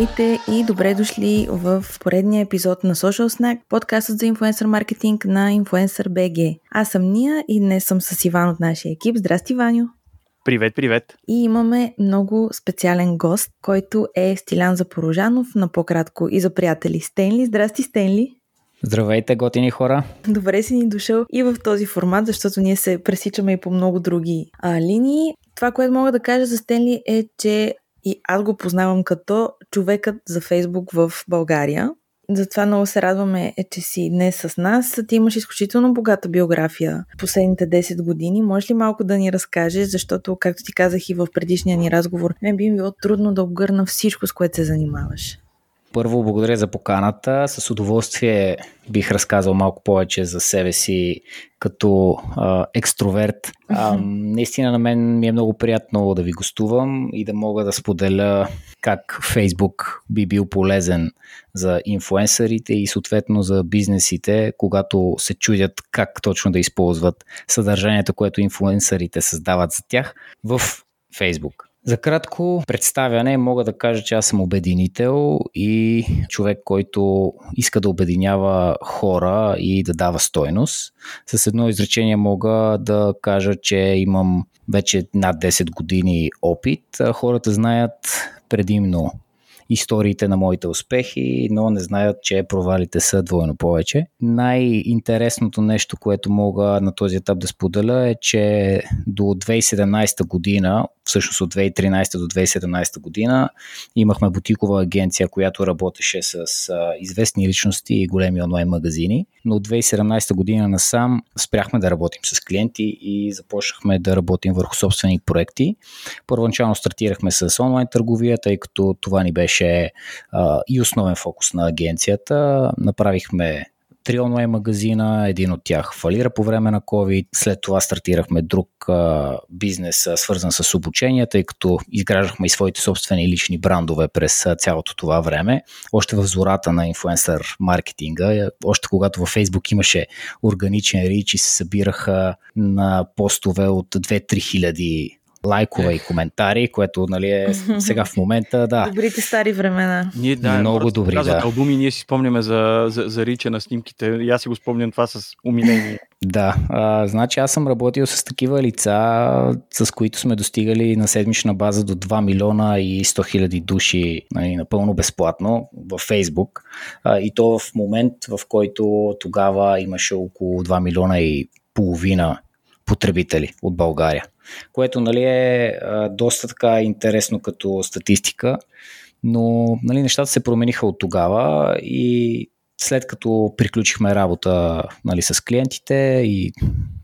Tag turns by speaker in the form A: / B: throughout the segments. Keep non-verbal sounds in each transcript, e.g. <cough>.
A: Здравейте и добре дошли в поредния епизод на Social Snack, подкастът за инфуенсър маркетинг на Influencer BG. Аз съм Ния и днес съм с Иван от нашия екип. Здрасти, Ваню!
B: Привет, привет!
A: И имаме много специален гост, който е Стилян Запорожанов, на по-кратко и за приятели Стенли. Здрасти, Стенли!
C: Здравейте, готини хора!
A: Добре си ни дошъл и в този формат, защото ние се пресичаме и по много други а, линии. Това, което мога да кажа за Стенли е, че и аз го познавам като човекът за Фейсбук в България. Затова много се радваме, е, че си днес с нас. Ти имаш изключително богата биография последните 10 години. Може ли малко да ни разкажеш, защото, както ти казах и в предишния ни разговор, не би било трудно да обгърна всичко, с което се занимаваш.
C: Първо, благодаря за поканата. С удоволствие бих разказал малко повече за себе си като а, екстроверт. А, <laughs> наистина на мен ми е много приятно да ви гостувам и да мога да споделя как Фейсбук би бил полезен за инфуенсърите и съответно за бизнесите, когато се чудят как точно да използват съдържанието, което инфуенсърите създават за тях в Фейсбук. За кратко представяне мога да кажа, че аз съм обединител и човек, който иска да обединява хора и да дава стойност. С едно изречение мога да кажа, че имам вече над 10 години опит. Хората знаят предимно историите на моите успехи, но не знаят, че провалите са двойно повече. Най-интересното нещо, което мога на този етап да споделя е, че до 2017 година, всъщност от 2013 до 2017 година, имахме бутикова агенция, която работеше с известни личности и големи онлайн магазини, но от 2017 година насам спряхме да работим с клиенти и започнахме да работим върху собствени проекти. Първоначално стартирахме с онлайн търговия, тъй като това ни беше а, и основен фокус на агенцията. Направихме три онлайн магазина, един от тях фалира по време на COVID. След това стартирахме друг а, бизнес, а, свързан с обучение, тъй като изграждахме и своите собствени лични брандове през а, цялото това време. Още в зората на инфлуенсър маркетинга, още когато във Facebook имаше органичен рич и се събираха на постове от 2-3 хиляди лайкове и коментари, което нали, е <laughs> сега в момента, да.
A: Добрите стари времена.
B: Ние, да,
C: Много добри, да.
B: албуми, ние си спомняме за, за, за рича на снимките. И аз си го спомням това с умиление.
C: Да, а, значи аз съм работил с такива лица, с които сме достигали на седмична база до 2 милиона и 100 хиляди души нали, напълно безплатно във Фейсбук. А, и то в момент, в който тогава имаше около 2 милиона и половина потребители от България което нали, е доста така интересно като статистика, но нали, нещата се промениха от тогава и след като приключихме работа нали, с клиентите и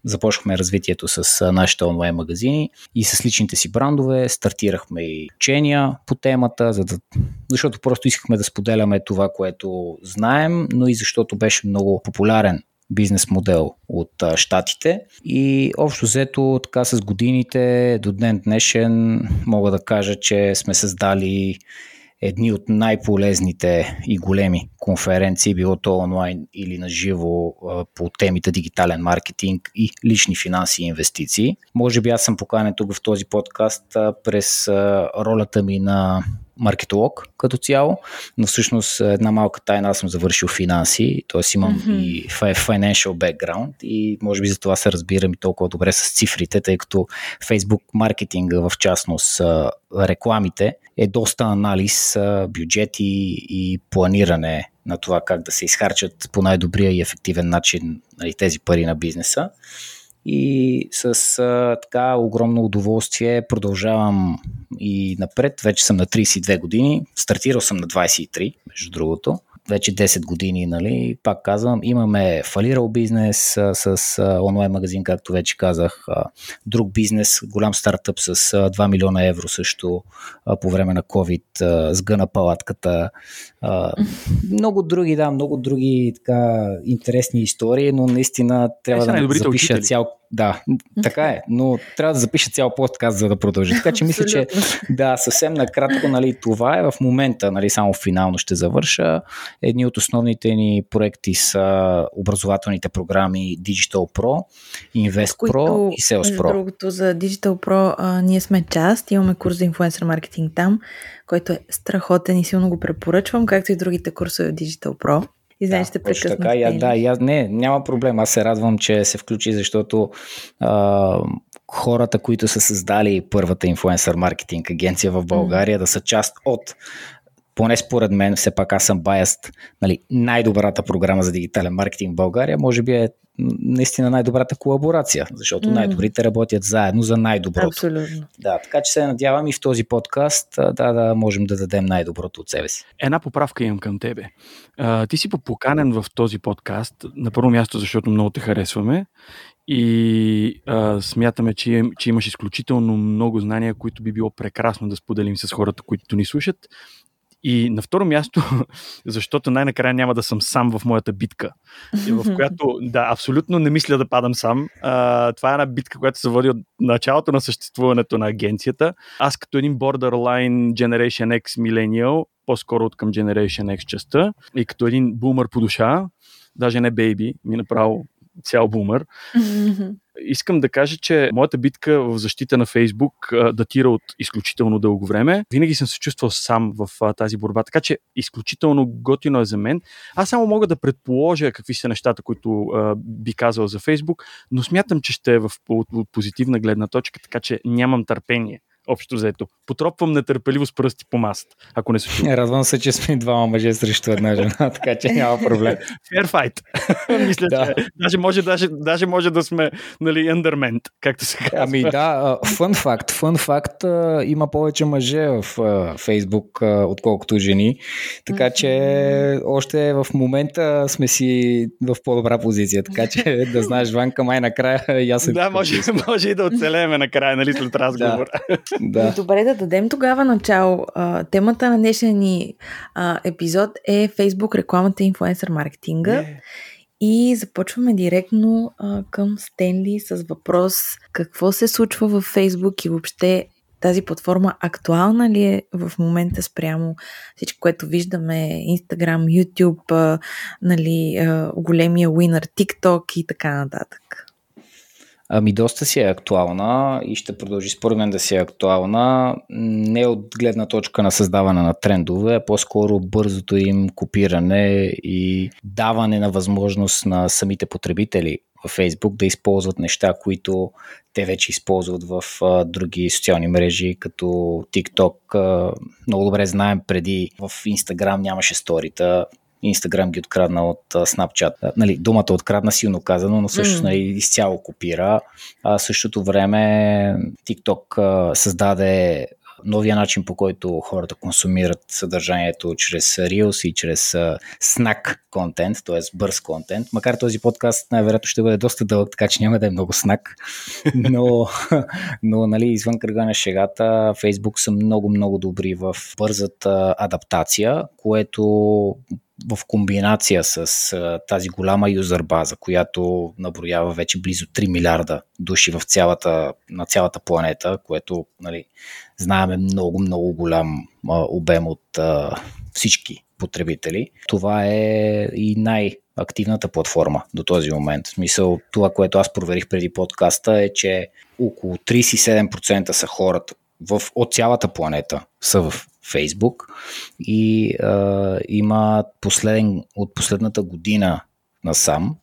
C: започнахме развитието с нашите онлайн магазини и с личните си брандове, стартирахме и учения по темата, за да, защото просто искахме да споделяме това, което знаем, но и защото беше много популярен бизнес модел от а, щатите и общо взето така с годините до ден днешен мога да кажа, че сме създали едни от най-полезните и големи конференции, било то онлайн или на живо по темите дигитален маркетинг и лични финанси и инвестиции. Може би аз съм поканен тук в този подкаст през ролята ми на маркетолог като цяло, но всъщност една малка тайна, аз съм завършил финанси, т.е. имам mm-hmm. и financial background и може би за това се разбирам и толкова добре с цифрите, тъй като Facebook маркетинга в частност рекламите е доста анализ, бюджети и планиране на това как да се изхарчат по най-добрия и ефективен начин нали, тези пари на бизнеса и с а, така огромно удоволствие продължавам и напред. Вече съм на 32 години, стартирал съм на 23, между другото вече 10 години, нали, пак казвам, имаме фалирал бизнес а, с а, онлайн магазин, както вече казах, а, друг бизнес, голям стартъп с а, 2 милиона евро също а, по време на COVID, а, сгъна палатката. А, много други, да, много други така интересни истории, но наистина трябва е, да запиша цял да, така е, но трябва да запиша цял подкаст, за да продължи. Така че мисля, че да, съвсем накратко, нали, това е в момента, нали, само финално ще завърша. Едни от основните ни проекти са образователните програми Digital Pro, Invest които, Pro и Sales Pro.
A: Другото за Digital Pro а, ние сме част, имаме курс за инфлуенсър маркетинг там, който е страхотен и силно го препоръчвам, както и другите курсове от Digital Pro. И знаеш, да, ще. Така,
C: я, да, я, не, няма проблем. Аз се радвам, че се включи, защото а, хората, които са създали първата инфлуенсър маркетинг агенция в България, mm. да са част от поне според мен, все пак аз съм баяст, нали, най-добрата програма за дигитален маркетинг в България, може би е наистина най-добрата колаборация, защото mm. най-добрите работят заедно за най-доброто.
A: Абсолютно.
C: Да, така че се надявам и в този подкаст да, да можем да дадем най-доброто от себе си.
B: Една поправка имам към тебе. А, ти си поканен в този подкаст, на първо място, защото много те харесваме и а, смятаме, че, че имаш изключително много знания, които би било прекрасно да споделим с хората, които ни слушат. И на второ място, <laughs> защото най-накрая няма да съм сам в моята битка, в която, да, абсолютно не мисля да падам сам. А, това е една битка, която се води от началото на съществуването на агенцията. Аз като един borderline Generation X millennial, по-скоро от към Generation X частта, и като един бумър по душа, даже не бейби, ми направо цял бумър. Искам да кажа, че моята битка в защита на Фейсбук датира от изключително дълго време. Винаги съм се чувствал сам в тази борба, така че изключително готино е за мен. Аз само мога да предположа какви са нещата, които би казал за Фейсбук, но смятам, че ще е в позитивна гледна точка, така че нямам търпение общо взето. Потропвам нетърпеливо с пръсти по масата, ако не се чува. <laughs>
C: Радвам се, че сме двама мъже срещу една жена, <laughs> така че няма проблем. <laughs>
B: Fair fight. Мисля, да. че даже може, даже, даже може да сме нали, underment, както се казва.
C: Ами да, фън факт. Фън факт, има повече мъже в Фейсбук, отколкото жени, така че още в момента сме си в по-добра позиция, така че да знаеш, Ванка, май накрая ясен.
B: Да, може, може и да оцелеме накрая, нали, след разговор. Да.
C: Да.
A: Добре, да дадем тогава начало. Темата на днешния ни епизод е Facebook рекламата и инфлуенсър маркетинга. Yeah. И започваме директно а, към Стенли с въпрос какво се случва в Facebook и въобще тази платформа актуална ли е в момента спрямо всичко, което виждаме, Instagram, YouTube, а, нали, а, големия winner, TikTok и така нататък?
C: Ами доста си е актуална и ще продължи според мен да си е актуална. Не от гледна точка на създаване на трендове, а по-скоро бързото им копиране и даване на възможност на самите потребители в Facebook да използват неща, които те вече използват в а, други социални мрежи, като TikTok. А, много добре знаем, преди в Instagram нямаше сторита, Инстаграм ги открадна от Snapchat. Нали, думата открадна силно казано, но също нали, изцяло копира. А същото време TikTok а, създаде новия начин по който хората консумират съдържанието чрез Reels и чрез snack контент, т.е. бърз контент. Макар този подкаст най-вероятно ще бъде доста дълъг, така че няма да е много снак. <laughs> Но, но нали, извън кръга на шегата, Facebook са много-много добри в бързата адаптация, което в комбинация с а, тази голяма юзър база, която наброява вече близо 3 милиарда души в цялата, на цялата планета, което нали, знаем е много, много голям а, обем от а, всички потребители. Това е и най- активната платформа до този момент. В смисъл, това, което аз проверих преди подкаста е, че около 37% са хората в, от цялата планета са в Фейсбук и а, има последен, от последната година насам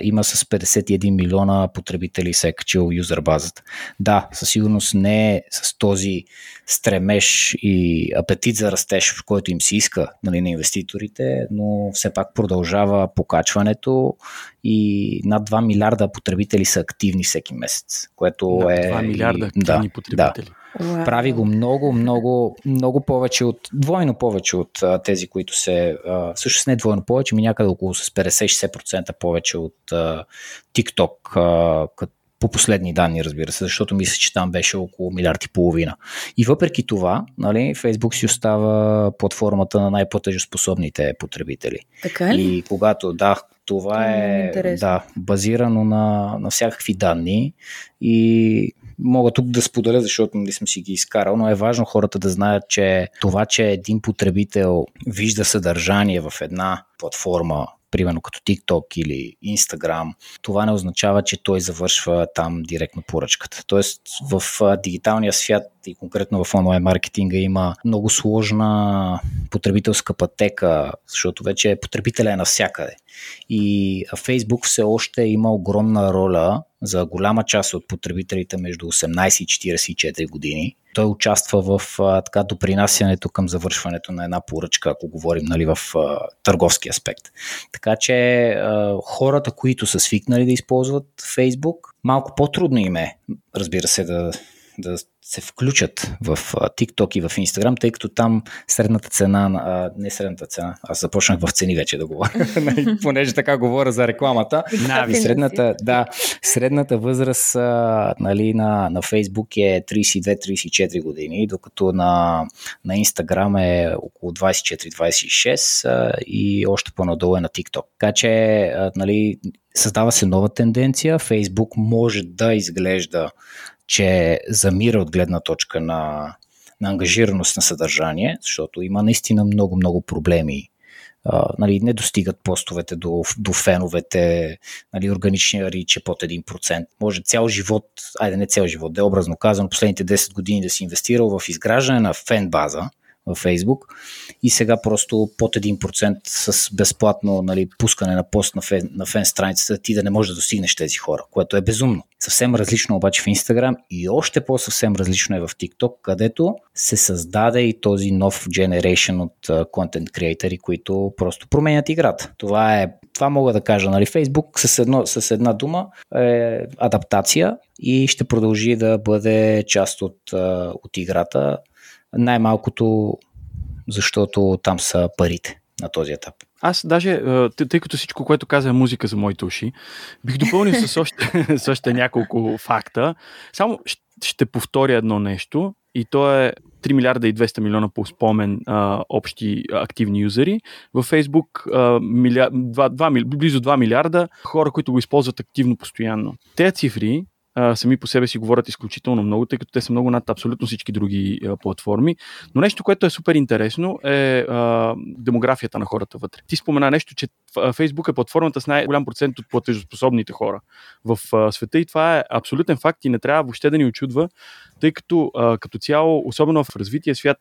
C: има с 51 милиона потребители се е качил юзер базата. Да, със сигурност не е с този стремеж и апетит за растеж, в който им се иска нали, на инвеститорите, но все пак продължава покачването и над 2 милиарда потребители са активни всеки месец, което
B: да,
C: е...
B: 2 милиарда активни да, потребители. Да.
C: Wow. Прави го много, много, много повече от, двойно повече от а, тези, които се, а, всъщност не двойно повече, ми някъде около с 50-60% повече от а, TikTok, а, като по последни данни, разбира се, защото мисля, че там беше около милиард и половина. И въпреки това, нали, Facebook си остава платформата на най-платежоспособните потребители.
A: Така ли?
C: И когато, да, Това е, е да, базирано на, на всякакви данни и мога тук да споделя, защото нали, съм си ги изкарал, но е важно хората да знаят, че това, че един потребител вижда съдържание в една платформа, примерно като TikTok или Instagram, това не означава, че той завършва там директно поръчката. Тоест в дигиталния свят и конкретно в онлайн маркетинга има много сложна потребителска пътека, защото вече потребителя е навсякъде. И Facebook все още има огромна роля за голяма част от потребителите между 18 и 44 години. Той участва в а, така допринасянето към завършването на една поръчка, ако говорим нали, в а, търговски аспект. Така че а, хората, които са свикнали да използват Facebook, малко по-трудно им е, разбира се, да да се включат в TikTok и в Instagram, тъй като там средната цена, а, не средната цена, аз започнах в цени вече да говоря, <laughs> <laughs> нали, понеже така говоря за рекламата. Нави, средната, да, средната възраст а, нали, на, на Facebook е 32-34 години, докато на, на Instagram е около 24-26 и още по-надолу е на TikTok. Така че а, нали, създава се нова тенденция. Facebook може да изглежда че замира от гледна точка на, на ангажираност на съдържание, защото има наистина много-много проблеми. Uh, нали, не достигат постовете до, до феновете, нали, органичния рич е под 1%. Може цял живот, айде не цял живот, да е образно казано, последните 10 години да си инвестирал в изграждане на фен база, във Facebook и сега просто под 1% с безплатно нали, пускане на пост на фен, на фен страницата ти да не можеш да достигнеш тези хора, което е безумно. Съвсем различно обаче в Instagram и още по-съвсем различно е в TikTok, където се създаде и този нов generation от контент креатори, които просто променят играта. Това е това мога да кажа. Нали, Facebook с, едно, с една дума е адаптация и ще продължи да бъде част от, от играта най-малкото, защото там са парите на този етап.
B: Аз даже, тъй, като всичко, което каза е музика за моите уши, бих допълнил с още, <laughs> с още няколко факта. Само ще повторя едно нещо и то е 3 милиарда и 200 милиона по спомен а, общи активни юзери. В Facebook а, милиар, 2, 2, близо 2 милиарда хора, които го използват активно постоянно. Те цифри сами по себе си говорят изключително много, тъй като те са много над абсолютно всички други платформи. Но нещо, което е супер интересно е демографията на хората вътре. Ти спомена нещо, че Facebook е платформата с най-голям процент от платежоспособните хора в света и това е абсолютен факт и не трябва въобще да ни очудва, тъй като като цяло, особено в развития свят,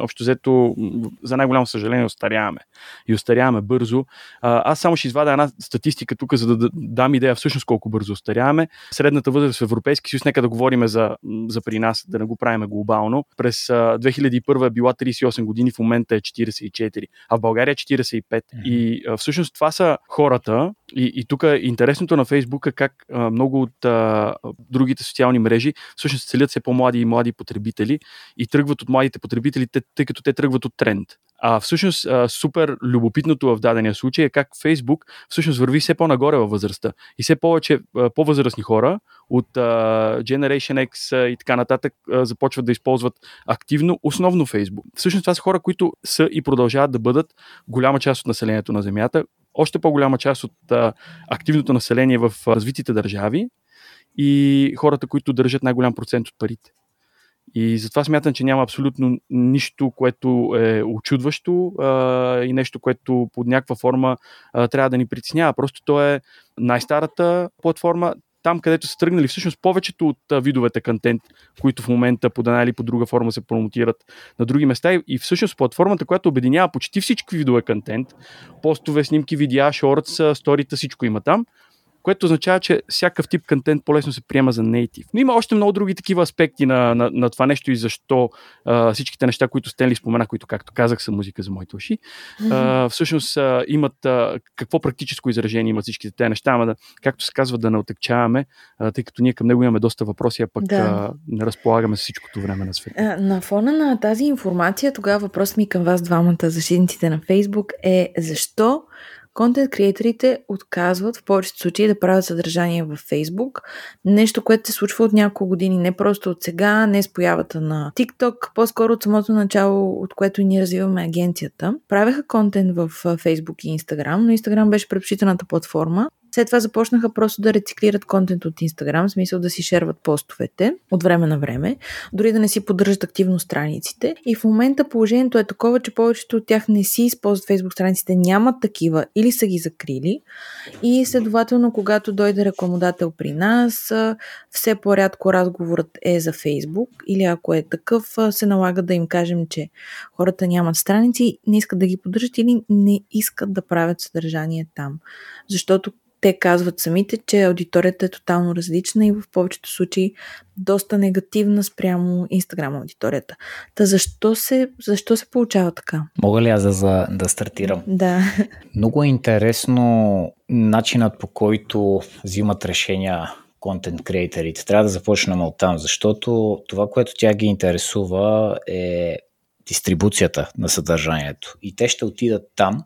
B: общо взето, за най-голямо съжаление, остаряваме. И остаряваме бързо. Аз само ще извадя една статистика тук, за да дам идея всъщност колко бързо остаряваме. Средната възраст в Европейски съюз, нека да говорим за, за при нас, да не го правим глобално. През 2001 е била 38 години, в момента е 44, а в България е 45. Mm-hmm. И всъщност това са хората, и, и тук интересното на Фейсбук е как а, много от а, другите социални мрежи всъщност целят се по-млади и млади потребители и тръгват от младите потребители, тъй като те тръгват от тренд. А всъщност а, супер любопитното в дадения случай е как Фейсбук всъщност върви все по-нагоре във възрастта. И все повече а, по-възрастни хора от а, Generation X а, и така нататък а, започват да използват активно основно Фейсбук. Всъщност това са хора, които са и продължават да бъдат голяма част от населението на Земята, още по-голяма част от а, активното население в развитите държави и хората, които държат най-голям процент от парите. И затова смятам, че няма абсолютно нищо, което е очудващо а, и нещо, което под някаква форма а, трябва да ни притеснява. Просто то е най-старата платформа, там, където са тръгнали всъщност повечето от видовете контент, които в момента по една или по друга форма се промотират на други места и всъщност платформата, която обединява почти всички видове контент, постове, снимки, видеа, шортс, сторита, всичко има там – което означава, че всякакъв тип контент по-лесно се приема за нейтив. Но има още много други такива аспекти на, на, на това нещо и защо а, всичките неща, които Стенли спомена, които, както казах, са музика за моите уши, а, всъщност а, имат а, какво практическо изражение имат всичките тези неща, ама да, както се казва, да не отекчаваме, а, тъй като ние към него имаме доста въпроси, а пък да. а, не разполагаме с всичкото време на света.
A: На фона на тази информация, тогава въпрос ми към вас двамата защитниците на Фейсбук е защо контент креаторите отказват в повечето случаи да правят съдържание във Facebook. Нещо, което се случва от няколко години, не просто от сега, не с появата на TikTok, по-скоро от самото начало, от което ние развиваме агенцията. Правеха контент в Facebook и Instagram, но Instagram беше предпочитаната платформа след това започнаха просто да рециклират контент от Instagram, в смисъл да си шерват постовете от време на време, дори да не си поддържат активно страниците. И в момента положението е такова, че повечето от тях не си използват Facebook страниците, нямат такива или са ги закрили. И следователно, когато дойде рекламодател при нас, все по-рядко разговорът е за Facebook или ако е такъв, се налага да им кажем, че хората нямат страници, не искат да ги поддържат или не искат да правят съдържание там. Защото те казват самите, че аудиторията е тотално различна и в повечето случаи доста негативна спрямо Инстаграм аудиторията. Та защо се, защо се получава така?
C: Мога ли аз да, за, да стартирам?
A: Да.
C: Много е интересно начинът по който взимат решения контент креаторите. Трябва да започнем от там, защото това, което тя ги интересува е дистрибуцията на съдържанието. И те ще отидат там,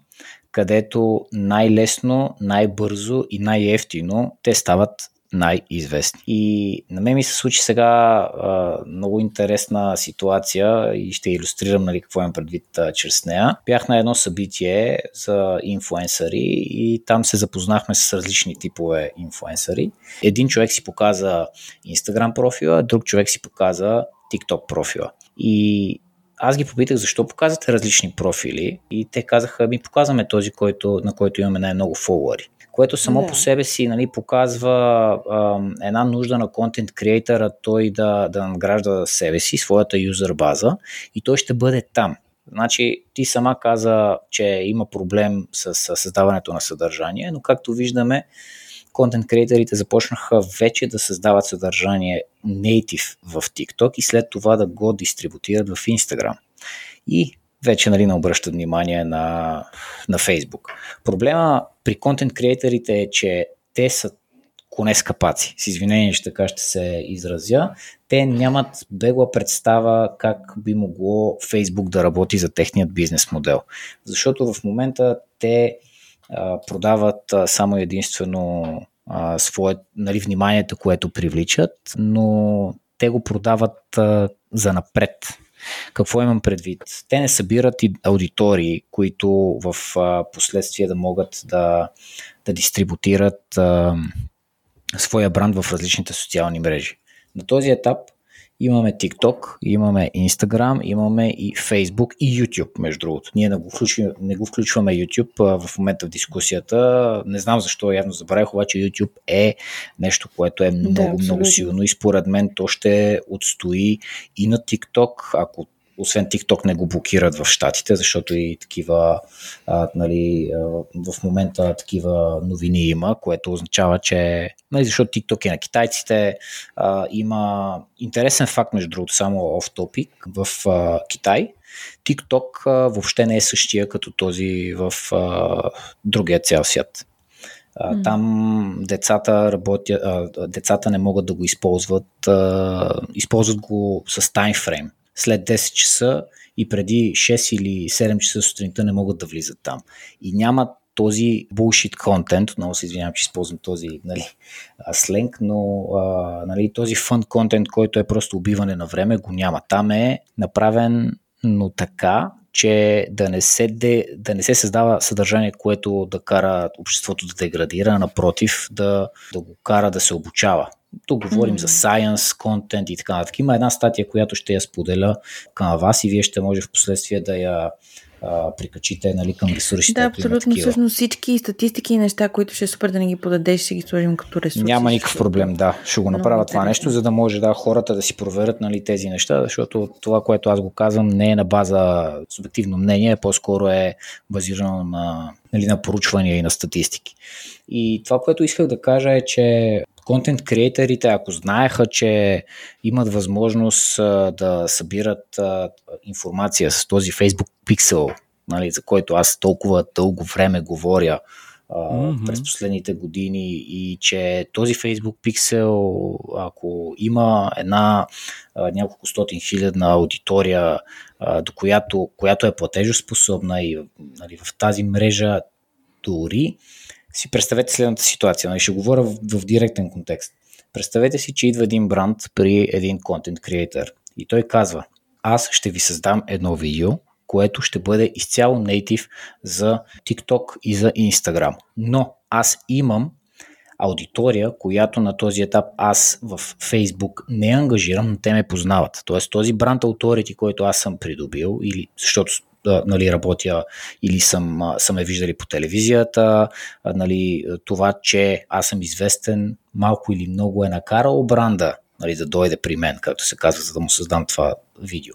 C: където най-лесно, най-бързо и най-ефтино те стават най-известни. И на мен ми се случи сега а, много интересна ситуация и ще иллюстрирам нали, какво имам предвид а, чрез нея. Бях на едно събитие за инфуенсъри и там се запознахме с различни типове инфуенсъри. Един човек си показа Instagram профила, друг човек си показа TikTok профила. И аз ги попитах защо показвате различни профили и те казаха, ми показваме този, който, на който имаме най-много фолуари. Което само да. по себе си нали, показва а, една нужда на контент креатора той да, да надгражда себе си, своята юзер база и той ще бъде там. Значи ти сама каза, че има проблем с, с създаването на съдържание, но както виждаме, контент креаторите започнаха вече да създават съдържание native в TikTok и след това да го дистрибутират в Instagram. И вече нали, не обръщат внимание на, на Facebook. Проблема при контент креаторите е, че те са коне с капаци. С извинение, че така ще се изразя. Те нямат бегла представа как би могло Facebook да работи за техният бизнес модел. Защото в момента те продават само единствено свое, нали, вниманието, което привличат, но те го продават за напред. Какво имам предвид? Те не събират и аудитории, които в последствие да могат да, да дистрибутират своя бранд в различните социални мрежи. На този етап Имаме TikTok, имаме Instagram, имаме и Facebook и YouTube, между другото. Ние не го, включваме, не го включваме YouTube в момента в дискусията. Не знам защо, явно забравях, обаче YouTube е нещо, което е много, да, много силно и според мен то ще отстои и на TikTok, ако освен TikTok не го блокират в Штатите, защото и такива, а, нали, в момента такива новини има, което означава, че, нали, защото TikTok е на китайците, а, има интересен факт, между другото, само off topic, в а, Китай, TikTok а, въобще не е същия като този в а, другия цял свят. А, там децата работят, а, децата не могат да го използват, а, използват го с таймфрейм след 10 часа и преди 6 или 7 часа сутринта не могат да влизат там. И нямат този bullshit контент, много се извинявам, че използвам този нали, сленг, но а, нали, този фън контент, който е просто убиване на време, го няма. Там е направен, но така, че да не, се де, да не се създава съдържание, което да кара обществото да деградира, напротив, да, да го кара да се обучава. Тук говорим mm-hmm. за science, контент и така нататък. Има една статия, която ще я споделя към вас и вие ще може в последствие да я а, прикачите нали, към ресурсите.
A: Да, абсолютно. Всъщност всички статистики и неща, които ще е супер да не ги подадеш, ще ги сложим като ресурси.
C: Няма никакъв проблем, да. Ще го направя Много това нещо, за да може да хората да си проверят нали, тези неща, защото това, което аз го казвам, не е на база субективно мнение, по-скоро е базирано на, нали, на поручвания и на статистики. И това, което исках да кажа е, че контент креаторите, ако знаеха, че имат възможност да събират информация с този Facebook Pixel, нали, за който аз толкова дълго време говоря mm-hmm. през последните години и че този Facebook Pixel, ако има една няколко стотин хилядна аудитория, до която, която е платежоспособна и нали, в тази мрежа Дори си представете следната ситуация, нали, ще говоря в, в директен контекст. Представете си, че идва един бранд при един контент креатор и той казва, аз ще ви създам едно видео, което ще бъде изцяло нейтив за TikTok и за Instagram. Но аз имам аудитория, която на този етап аз в Facebook не ангажирам, но те ме познават. Тоест този бранд authority, който аз съм придобил, или защото нали, работя или съм, съм е виждали по телевизията, нали, това, че аз съм известен малко или много е накарало бранда нали, да дойде при мен, както се казва, за да му създам това видео.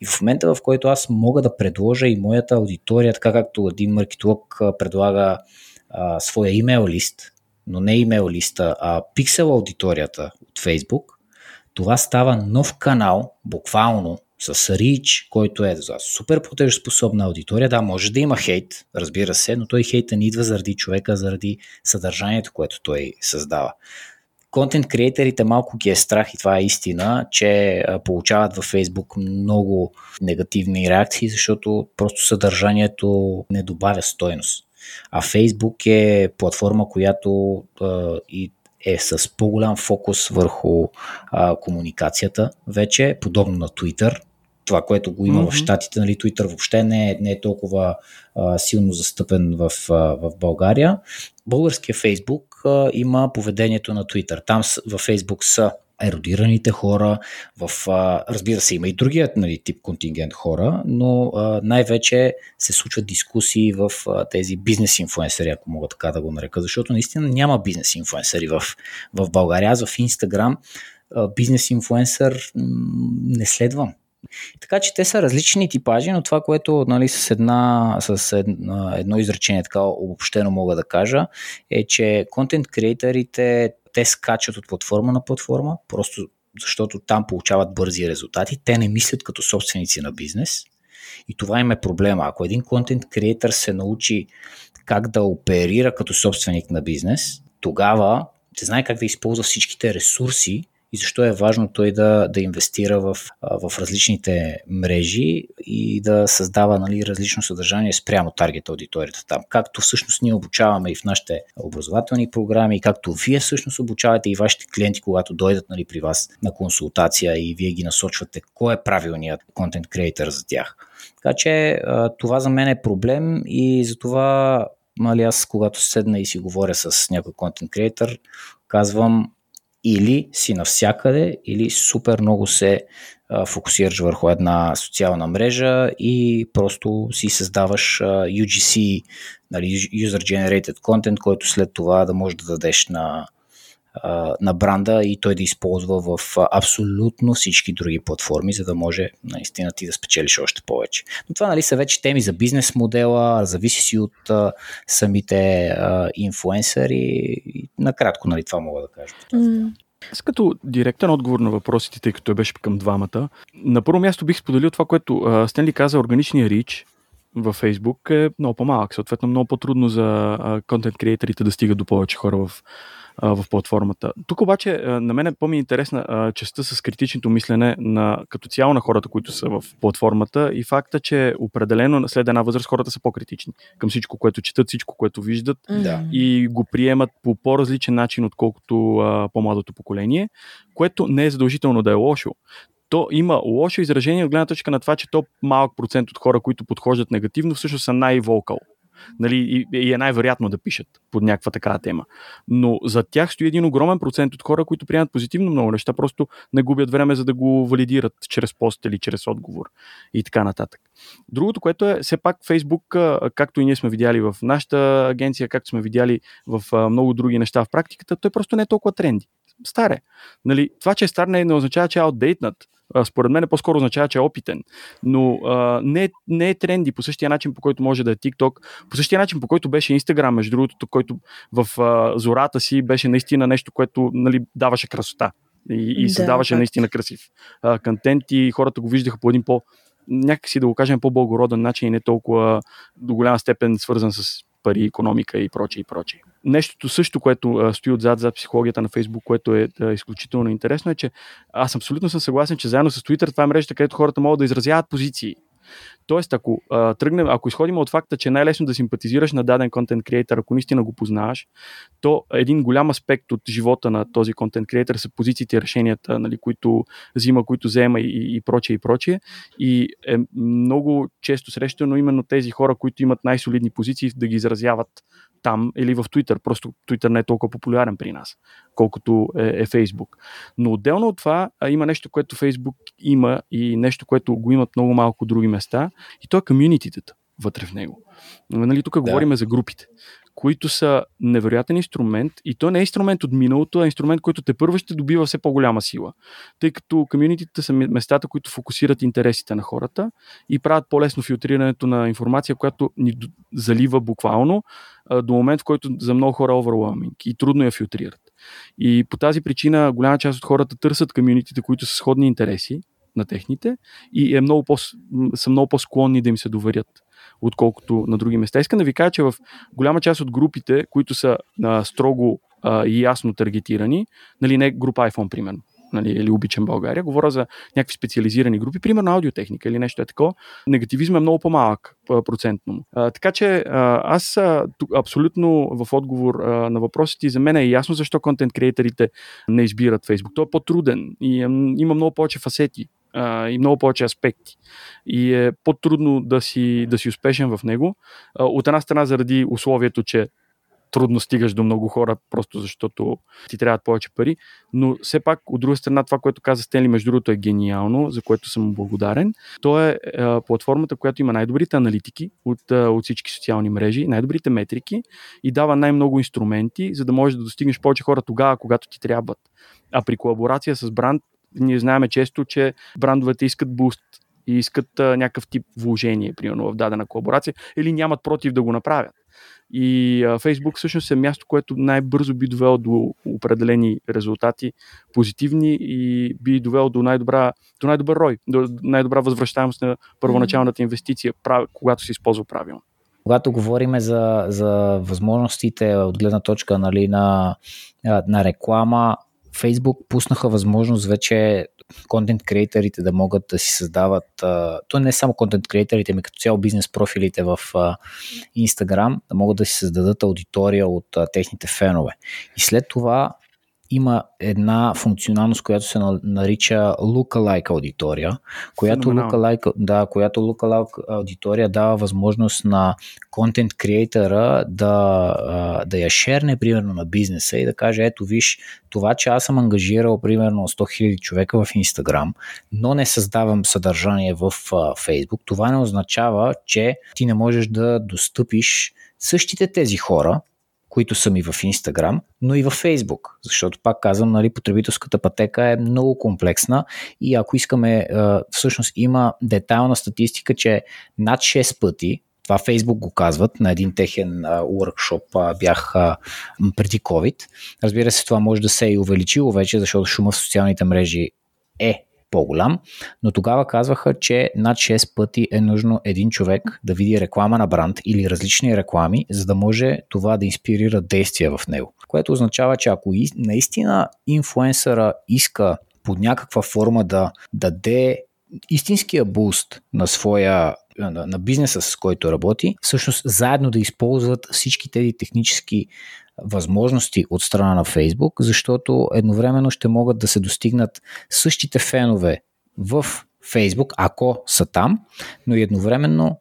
C: И в момента, в който аз мога да предложа и моята аудитория, така както един маркетолог предлага а, своя имейл лист, но не имейл листа, а пиксел аудиторията от Facebook, това става нов канал, буквално, с Рич, който е за супер платежоспособна аудитория. Да, може да има хейт, разбира се, но той хейта не идва заради човека, заради съдържанието, което той създава. Контент креаторите малко ги е страх и това е истина, че получават във Facebook много негативни реакции, защото просто съдържанието не добавя стойност. А Facebook е платформа, която и е с по-голям фокус върху а, комуникацията вече, подобно на Twitter. Това, което го има mm-hmm. в Штатите, нали, Twitter въобще не е, не е толкова а, силно застъпен в, а, в България. Българския Facebook а, има поведението на Twitter. Там във Facebook са еродираните хора, в, а, разбира се, има и другият нали, тип контингент хора, но а, най-вече се случват дискусии в а, тези бизнес инфуенсери, ако мога така да го нарека, защото наистина няма бизнес инфуенсери в, в България. Аз в Instagram бизнес инфуенсър не следвам. Така че те са различни типажи, но това, което нали, с, една, с едно, едно изречение така обобщено мога да кажа, е, че контент креаторите те скачат от платформа на платформа, просто защото там получават бързи резултати. Те не мислят като собственици на бизнес. И това им е проблема. Ако един контент креатор се научи как да оперира като собственик на бизнес, тогава ще знае как да използва всичките ресурси, и защо е важно той да, да инвестира в, в различните мрежи и да създава нали, различно съдържание спрямо таргет аудиторията там. Както всъщност ние обучаваме и в нашите образователни програми, както вие всъщност обучавате и вашите клиенти, когато дойдат нали, при вас на консултация и вие ги насочвате кой е правилният контент креатор за тях. Така че това за мен е проблем и затова нали, аз когато седна и си говоря с някой контент креатор, казвам или си навсякъде, или супер много се а, фокусираш върху една социална мрежа и просто си създаваш а, UGC, нали, User Generated Content, който след това да можеш да дадеш на, на бранда и той да използва в абсолютно всички други платформи, за да може наистина ти да спечелиш още повече. Но това нали, са вече теми за бизнес модела, зависи си от а, самите а, инфуенсъри накратко нали, това мога да кажа. Mm.
B: Аз като директен отговор на въпросите, тъй като беше към двамата, на първо място бих споделил това, което Стенли каза, органичния рич във Facebook е много по-малък, съответно много по-трудно за контент креаторите да стигат до повече хора в в платформата. Тук обаче на мен е по-ми интересна частта с критичното мислене на, като цяло на хората, които са в платформата и факта, че определено след една възраст хората са по-критични към всичко, което четат, всичко, което виждат
C: да.
B: и го приемат по по-различен начин, отколкото а, по-младото поколение, което не е задължително да е лошо то има лошо изражение от гледна точка на това, че то малък процент от хора, които подхождат негативно, всъщност са най-волкал нали, и, е най-вероятно да пишат под някаква такава тема. Но за тях стои един огромен процент от хора, които приемат позитивно много неща, просто не губят време за да го валидират чрез пост или чрез отговор и така нататък. Другото, което е, все пак Facebook, както и ние сме видяли в нашата агенция, както сме видяли в много други неща в практиката, той просто не е толкова тренди. Старе. Нали, това, че е стар не, не означава, че е outdated според мен по-скоро означава, че е опитен. Но а, не, не е тренди по същия начин, по който може да е TikTok, по същия начин, по който беше Instagram, между другото, който в а, зората си беше наистина нещо, което нали, даваше красота и, и създаваше да, наистина красив а, контент и хората го виждаха по един по някакси да го кажем по-благороден начин и не толкова до голяма степен свързан с пари, економика и прочее и прочее. Нещото също, което стои отзад за психологията на Фейсбук, което е изключително интересно, е, че аз абсолютно съм съгласен, че заедно с Twitter това е мрежата, където хората могат да изразяват позиции. Тоест, ако а, тръгнем, ако изходим от факта, че е най-лесно да симпатизираш на даден контент креатор, ако наистина го познаваш, то един голям аспект от живота на този контент креатор са позициите решенията, нали, които взима, които взема и, и прочее и прочее. И е много често срещано именно тези хора, които имат най-солидни позиции, да ги изразяват там или в Twitter. Просто Twitter не е толкова популярен при нас, колкото е, е Facebook. Но отделно от това има нещо, което Facebook има и нещо, което го имат много малко други места и то е комьюнититата вътре в него. Нали, тук да. говорим за групите които са невероятен инструмент и то не е инструмент от миналото, а инструмент, който те първо ще добива все по-голяма сила. Тъй като комьюнитите са местата, които фокусират интересите на хората и правят по-лесно филтрирането на информация, която ни залива буквално до момент, в който за много хора е overwhelming и трудно я филтрират. И по тази причина голяма част от хората търсят комьюнитите, които са сходни интереси на техните и е много по, са много по-склонни да им се доверят отколкото на други места. Искам да ви кажа, че в голяма част от групите, които са а, строго а, и ясно таргетирани, нали, не група iPhone, примерно, нали, или обичам България, говоря за някакви специализирани групи, примерно аудиотехника или нещо е такова, негативизма е много по-малък процентно. А, така че а, аз а, тук, абсолютно в отговор а, на въпросите за мен е ясно защо контент креаторите не избират Facebook. Той е по-труден и а, има много повече фасети а, и много повече аспекти. И е по-трудно да си, да си успешен в него. А, от една страна заради условието, че трудно стигаш до много хора, просто защото ти трябват повече пари. Но все пак, от друга страна, това, което каза Стенли, между другото, е гениално, за което съм благодарен. То е, е платформата, която има най-добрите аналитики от, е, от всички социални мрежи, най-добрите метрики и дава най-много инструменти, за да можеш да достигнеш повече хора тогава, когато ти трябват. А при колаборация с бранд ние знаем често, че брандовете искат буст и искат а, някакъв тип вложение, примерно в дадена колаборация, или нямат против да го направят. И а, Facebook всъщност е място, което най-бързо би довело до определени резултати, позитивни и би довело до, най-добра, до най-добър рой, до най-добра възвръщаемост на първоначалната инвестиция, когато се използва правилно.
C: Когато говорим за, за възможностите от гледна точка нали, на, на реклама, Facebook пуснаха възможност вече контент креаторите да могат да си създават, то не само контент креаторите, ами като цяло бизнес профилите в Instagram, да могат да си създадат аудитория от техните фенове. И след това има една функционалност, която се нарича Lookalike аудитория, която lookalike, да, която lookalike аудитория дава възможност на контент креатора да, да я шерне, примерно, на бизнеса и да каже, ето виж, това, че аз съм ангажирал примерно 100 000 човека в Instagram, но не създавам съдържание в Facebook, това не означава, че ти не можеш да достъпиш същите тези хора, които са ми в Instagram, но и в Facebook, защото пак казвам, нали, потребителската пътека е много комплексна и ако искаме, всъщност има детайлна статистика, че над 6 пъти това Фейсбук го казват, на един техен workshop бях преди COVID. Разбира се, това може да се е и увеличило вече, защото шума в социалните мрежи е по-голям, но тогава казваха, че над 6 пъти е нужно един човек да види реклама на бранд или различни реклами, за да може това да инспирира действия в него. Което означава, че ако наистина инфуенсъра иска под някаква форма да даде истинския буст на своя на бизнеса, с който работи, всъщност заедно да използват всички тези технически възможности от страна на Фейсбук, защото едновременно ще могат да се достигнат същите фенове в Фейсбук, ако са там, но едновременно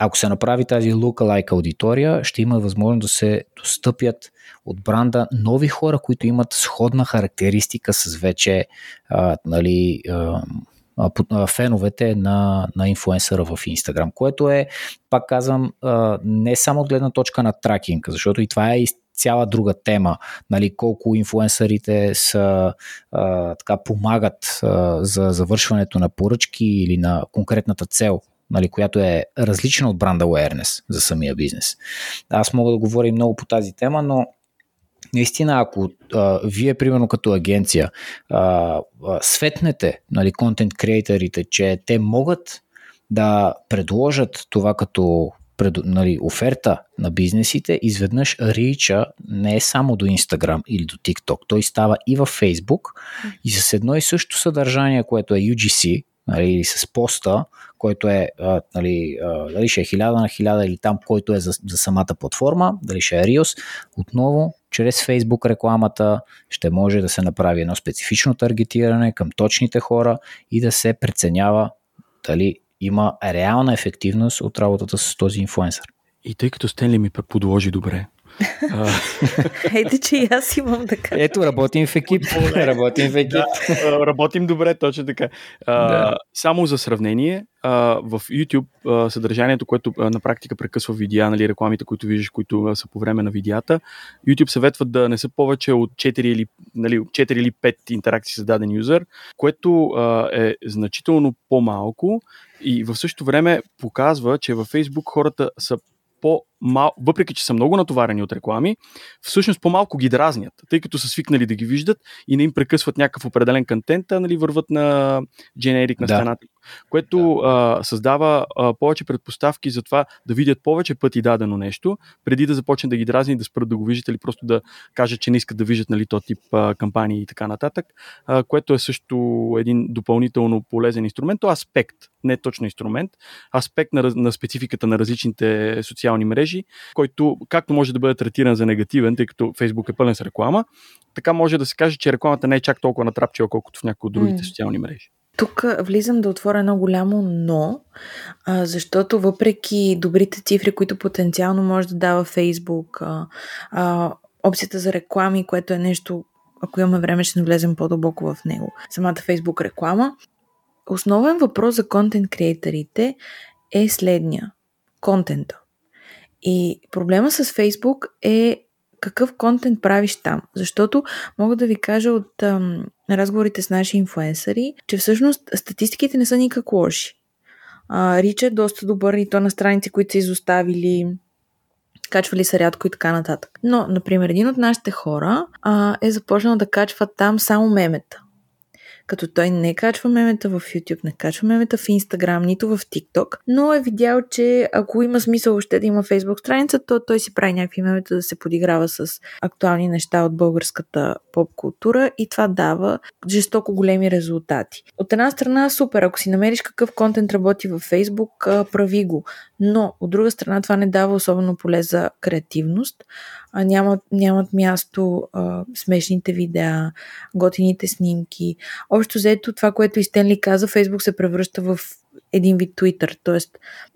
C: ако се направи тази lookalike аудитория, ще има възможност да се достъпят от бранда нови хора, които имат сходна характеристика с вече а, нали, а, феновете на, на инфуенсъра в Инстаграм, което е, пак казвам, не само от гледна точка на тракинг, защото и това е цяла друга тема, нали, колко инфуенсърите са, а, така, помагат а, за завършването на поръчки или на конкретната цел, нали, която е различна от бранда awareness за самия бизнес. Аз мога да говоря много по тази тема, но наистина, ако а, вие, примерно като агенция, а, а, светнете нали, контент креаторите, че те могат да предложат това като пред, нали, оферта на бизнесите, изведнъж рича не е само до Instagram или до TikTok, той става и във Facebook. И с едно и също съдържание, което е UGC, нали, или с поста, който е, а, нали, а, дали ще е 1000 на 1000 или там, който е за, за самата платформа, дали ще е Reels, отново чрез Facebook рекламата ще може да се направи едно специфично таргетиране към точните хора и да се преценява дали има реална ефективност от работата с този инфлуенсър.
B: И тъй като Стенли ми подложи добре,
A: Ейте, че и аз имам да кажа.
C: Ето, работим в екип. <laughs> работим в екип.
B: Да, работим добре, точно така. А, да. Само за сравнение, а, в YouTube а, съдържанието, което а, на практика прекъсва видеа, нали, рекламите, които виждаш, които а, са по време на видеята, YouTube съветват да не са повече от 4 или, нали, 4 или 5 интеракции с даден юзер, което а, е значително по-малко и в същото време показва, че във Facebook хората са по мал... въпреки че са много натоварени от реклами, всъщност по-малко ги дразнят, тъй като са свикнали да ги виждат и не им прекъсват някакъв определен контент, а нали, върват на дженерик на да. стената, което да. а, създава а, повече предпоставки за това да видят повече пъти дадено нещо, преди да започнат да ги дразни, да спрат да го виждат или просто да кажат, че не искат да виждат нали, този тип а, кампании и така нататък, а, което е също един допълнително полезен инструмент, то аспект, не точно инструмент, аспект на, на спецификата на различните социални мрежи, мрежи, който както може да бъде третиран за негативен, тъй като Фейсбук е пълен с реклама, така може да се каже, че рекламата не е чак толкова натрапчива, колкото в някои от другите mm. социални мрежи.
A: Тук влизам да отворя едно голямо но, защото въпреки добрите цифри, които потенциално може да дава Фейсбук, опцията за реклами, което е нещо, ако имаме време, ще навлезем по-дълбоко в него. Самата Фейсбук реклама. Основен въпрос за контент креаторите е следния. Контента. И проблема с Фейсбук е какъв контент правиш там. Защото мога да ви кажа от ам, разговорите с наши инфуенсъри, че всъщност статистиките не са никак лоши. А, Рич е доста добър и то на страници, които са изоставили, качвали са рядко и така нататък. Но, например, един от нашите хора а, е започнал да качва там само мемета като той не качва мемета в YouTube, не качва мемета в Instagram, нито в TikTok, но е видял, че ако има смисъл още да има Facebook страница, то той си прави някакви мемета да се подиграва с актуални неща от българската поп култура и това дава жестоко големи резултати. От една страна супер, ако си намериш какъв контент работи във Facebook, прави го, но от друга страна това не дава особено поле за креативност, нямат, нямат място а, смешните видеа, готините снимки. Общо взето това, което и Стенли каза, Фейсбук се превръща в един вид Twitter, т.е.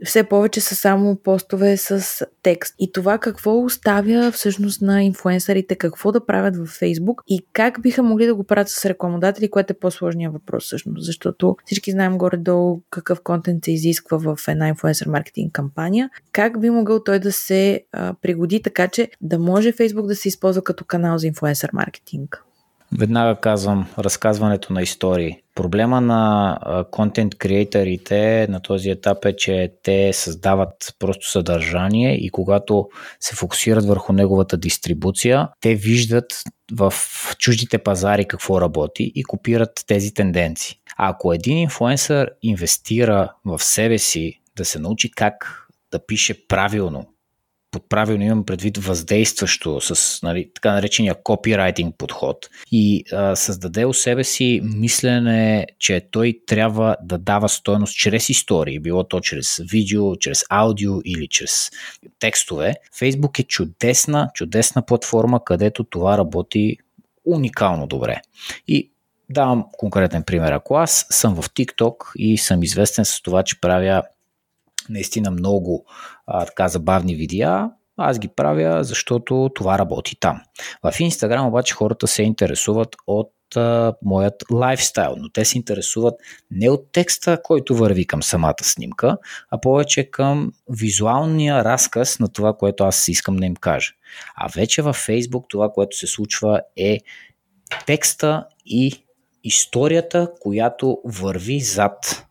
A: все повече са само постове с текст. И това какво оставя всъщност на инфуенсърите, какво да правят във Facebook и как биха могли да го правят с рекламодатели, което е по-сложният въпрос всъщност, защото всички знаем горе-долу какъв контент се изисква в една инфуенсър маркетинг кампания. Как би могъл той да се а, пригоди така, че да може Facebook да се използва като канал за инфуенсър маркетинг?
C: Веднага казвам разказването на истории. Проблема на контент креаторите на този етап е, че те създават просто съдържание и когато се фокусират върху неговата дистрибуция, те виждат в чуждите пазари какво работи и копират тези тенденции. А ако един инфлуенсър инвестира в себе си да се научи как да пише правилно под правилно имам предвид въздействащо с нали, така наречения копирайтинг подход и а, създаде у себе си мислене, че той трябва да дава стоеност чрез истории, било то чрез видео, чрез аудио или чрез текстове. Фейсбук е чудесна, чудесна платформа, където това работи уникално добре. И давам конкретен пример. Ако аз съм в TikTok и съм известен с това, че правя наистина много а, така забавни видеа, аз ги правя, защото това работи там. В Инстаграм обаче хората се интересуват от а, моят лайфстайл, но те се интересуват не от текста, който върви към самата снимка, а повече към визуалния разказ на това, което аз искам да им кажа. А вече във Фейсбук това, което се случва е текста и историята, която върви зад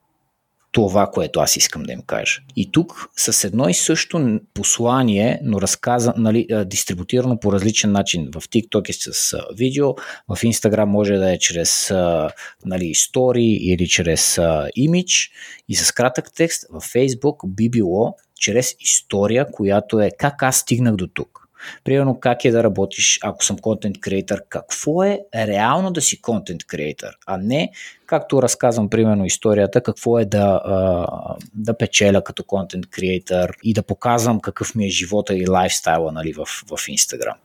C: това, което аз искам да им кажа. И тук с едно и също послание, но разказа, нали, дистрибутирано по различен начин. В TikTok е с видео, в Instagram може да е чрез нали, story или чрез имидж и с кратък текст. В Facebook би било чрез история, която е как аз стигнах до тук. Примерно как е да работиш, ако съм контент креатор, какво е реално да си контент креатор, а не както разказвам примерно историята, какво е да, да печеля като контент креатор и да показвам какъв ми е живота и лайфстайла нали, в, в Instagram.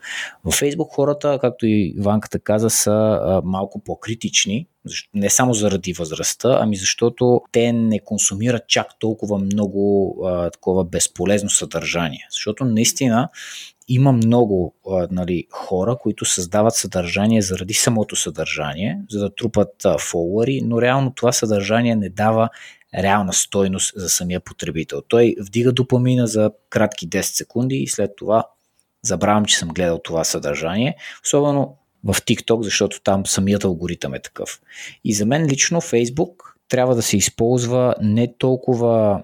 C: В Facebook хората, както и Ванката каза, са малко по-критични, не само заради възрастта, ами защото те не консумират чак толкова много а, такова безполезно съдържание. Защото наистина има много а, нали, хора, които създават съдържание заради самото съдържание, за да трупат а, фолуари, но реално това съдържание не дава реална стойност за самия потребител. Той вдига допамина за кратки 10 секунди и след това забравям, че съм гледал това съдържание. Особено в TikTok, защото там самият алгоритъм е такъв. И за мен лично Facebook трябва да се използва не толкова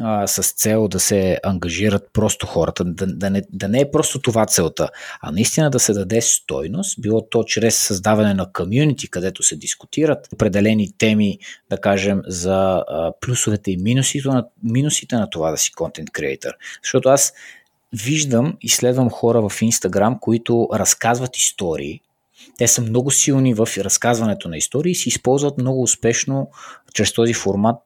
C: а, с цел да се ангажират просто хората, да, да, не, да не е просто това целта, а наистина да се даде стойност, било то чрез създаване на комюнити, където се дискутират определени теми, да кажем, за а, плюсовете и минусите на, минусите на това да си контент креатор. Защото аз виждам и следвам хора в Инстаграм, които разказват истории. Те са много силни в разказването на истории и се използват много успешно чрез този формат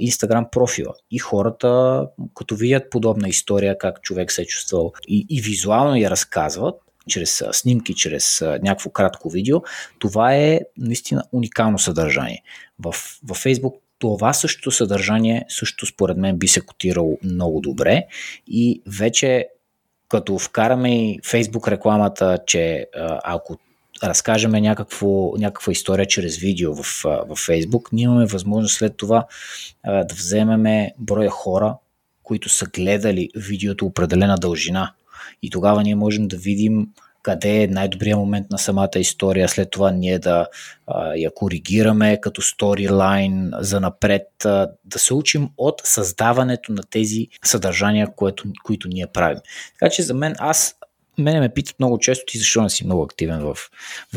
C: Инстаграм профила. И хората, като видят подобна история, как човек се е чувствал и, и визуално я разказват, чрез снимки, чрез някакво кратко видео, това е наистина уникално съдържание. В, в Facebook това същото съдържание също според мен би се котирало много добре и вече като вкараме и Facebook рекламата, че ако разкажеме някакво, някаква история чрез видео в, в Facebook, ние имаме възможност след това да вземеме броя хора, които са гледали видеото определена дължина. И тогава ние можем да видим къде е най-добрият момент на самата история, след това ние да а, я коригираме като сторилайн за напред, а, да се учим от създаването на тези съдържания, което, които ние правим. Така че за мен, аз мене ме питат много често ти защо не си много активен в,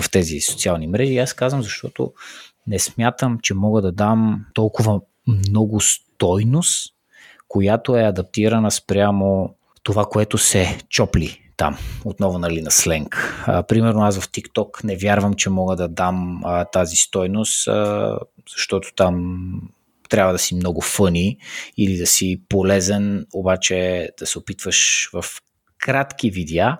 C: в тези социални мрежи. Аз казвам, защото не смятам, че мога да дам толкова много стойност, която е адаптирана спрямо това, което се чопли там, отново нали, на сленг. А, примерно аз в TikTok не вярвам, че мога да дам а, тази стойност, а, защото там трябва да си много фъни или да си полезен, обаче да се опитваш в кратки видеа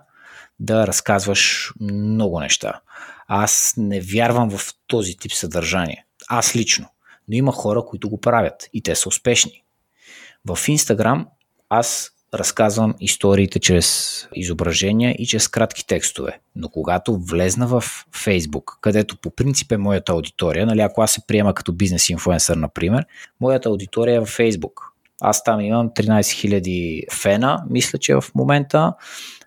C: да разказваш много неща. Аз не вярвам в този тип съдържание. Аз лично. Но има хора, които го правят и те са успешни. В Инстаграм аз разказвам историите чрез изображения и чрез кратки текстове. Но когато влезна в Фейсбук, където по принцип е моята аудитория, нали, ако аз се приема като бизнес инфлуенсър, например, моята аудитория е в Фейсбук. Аз там имам 13 000 фена, мисля, че в момента.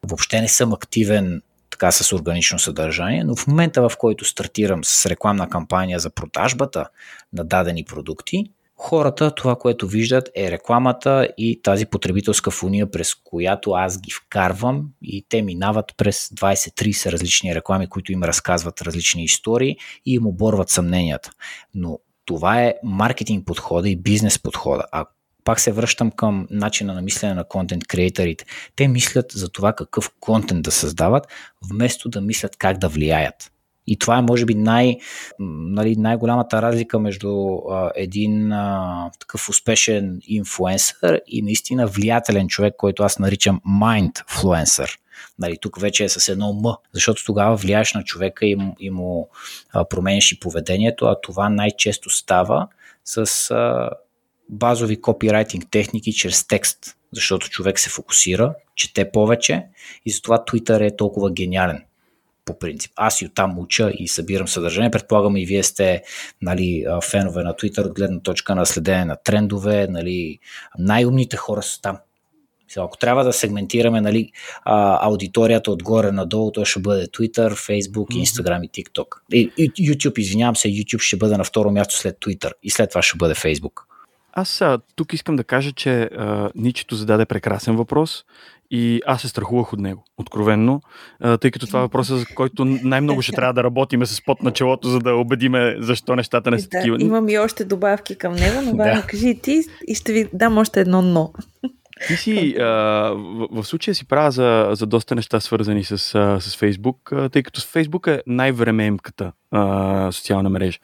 C: Въобще не съм активен така с органично съдържание, но в момента в който стартирам с рекламна кампания за продажбата на дадени продукти, хората това, което виждат е рекламата и тази потребителска фуния, през която аз ги вкарвам и те минават през 20-30 различни реклами, които им разказват различни истории и им оборват съмненията. Но това е маркетинг подхода и бизнес подхода. А пак се връщам към начина на мислене на контент креаторите. Те мислят за това какъв контент да създават, вместо да мислят как да влияят. И това е, може би, най, нали, най-голямата разлика между а, един а, такъв успешен инфлуенсър и наистина влиятелен човек, който аз наричам mindfluencer. Нали, тук вече е с едно М, защото тогава влияеш на човека и, и му променяш и поведението, а това най-често става с а, базови копирайтинг техники чрез текст, защото човек се фокусира, чете повече и затова Twitter е толкова гениален по принцип. Аз и оттам уча и събирам съдържание. Предполагам и вие сте нали, фенове на Twitter от гледна точка на следене на трендове. Нали, най-умните хора са там. Ако трябва да сегментираме нали, аудиторията отгоре надолу, то ще бъде Twitter, Facebook, Instagram и TikTok. И, YouTube, извинявам се, YouTube ще бъде на второ място след Twitter и след това ще бъде Facebook.
B: Аз а, тук искам да кажа, че а, Ничето зададе прекрасен въпрос и аз се страхувах от него, откровенно, а, тъй като това е въпроса, за който най-много ще трябва да работиме с пот на челото, за да убедиме защо нещата не са
A: да,
B: такива.
A: Имам и още добавки към него, но да. кажи ти и ще ви дам още едно но.
B: Ти си, а, в, случая си правя за, за доста неща свързани с, с Фейсбук, тъй като Фейсбук е най-времеемката а, социална мрежа.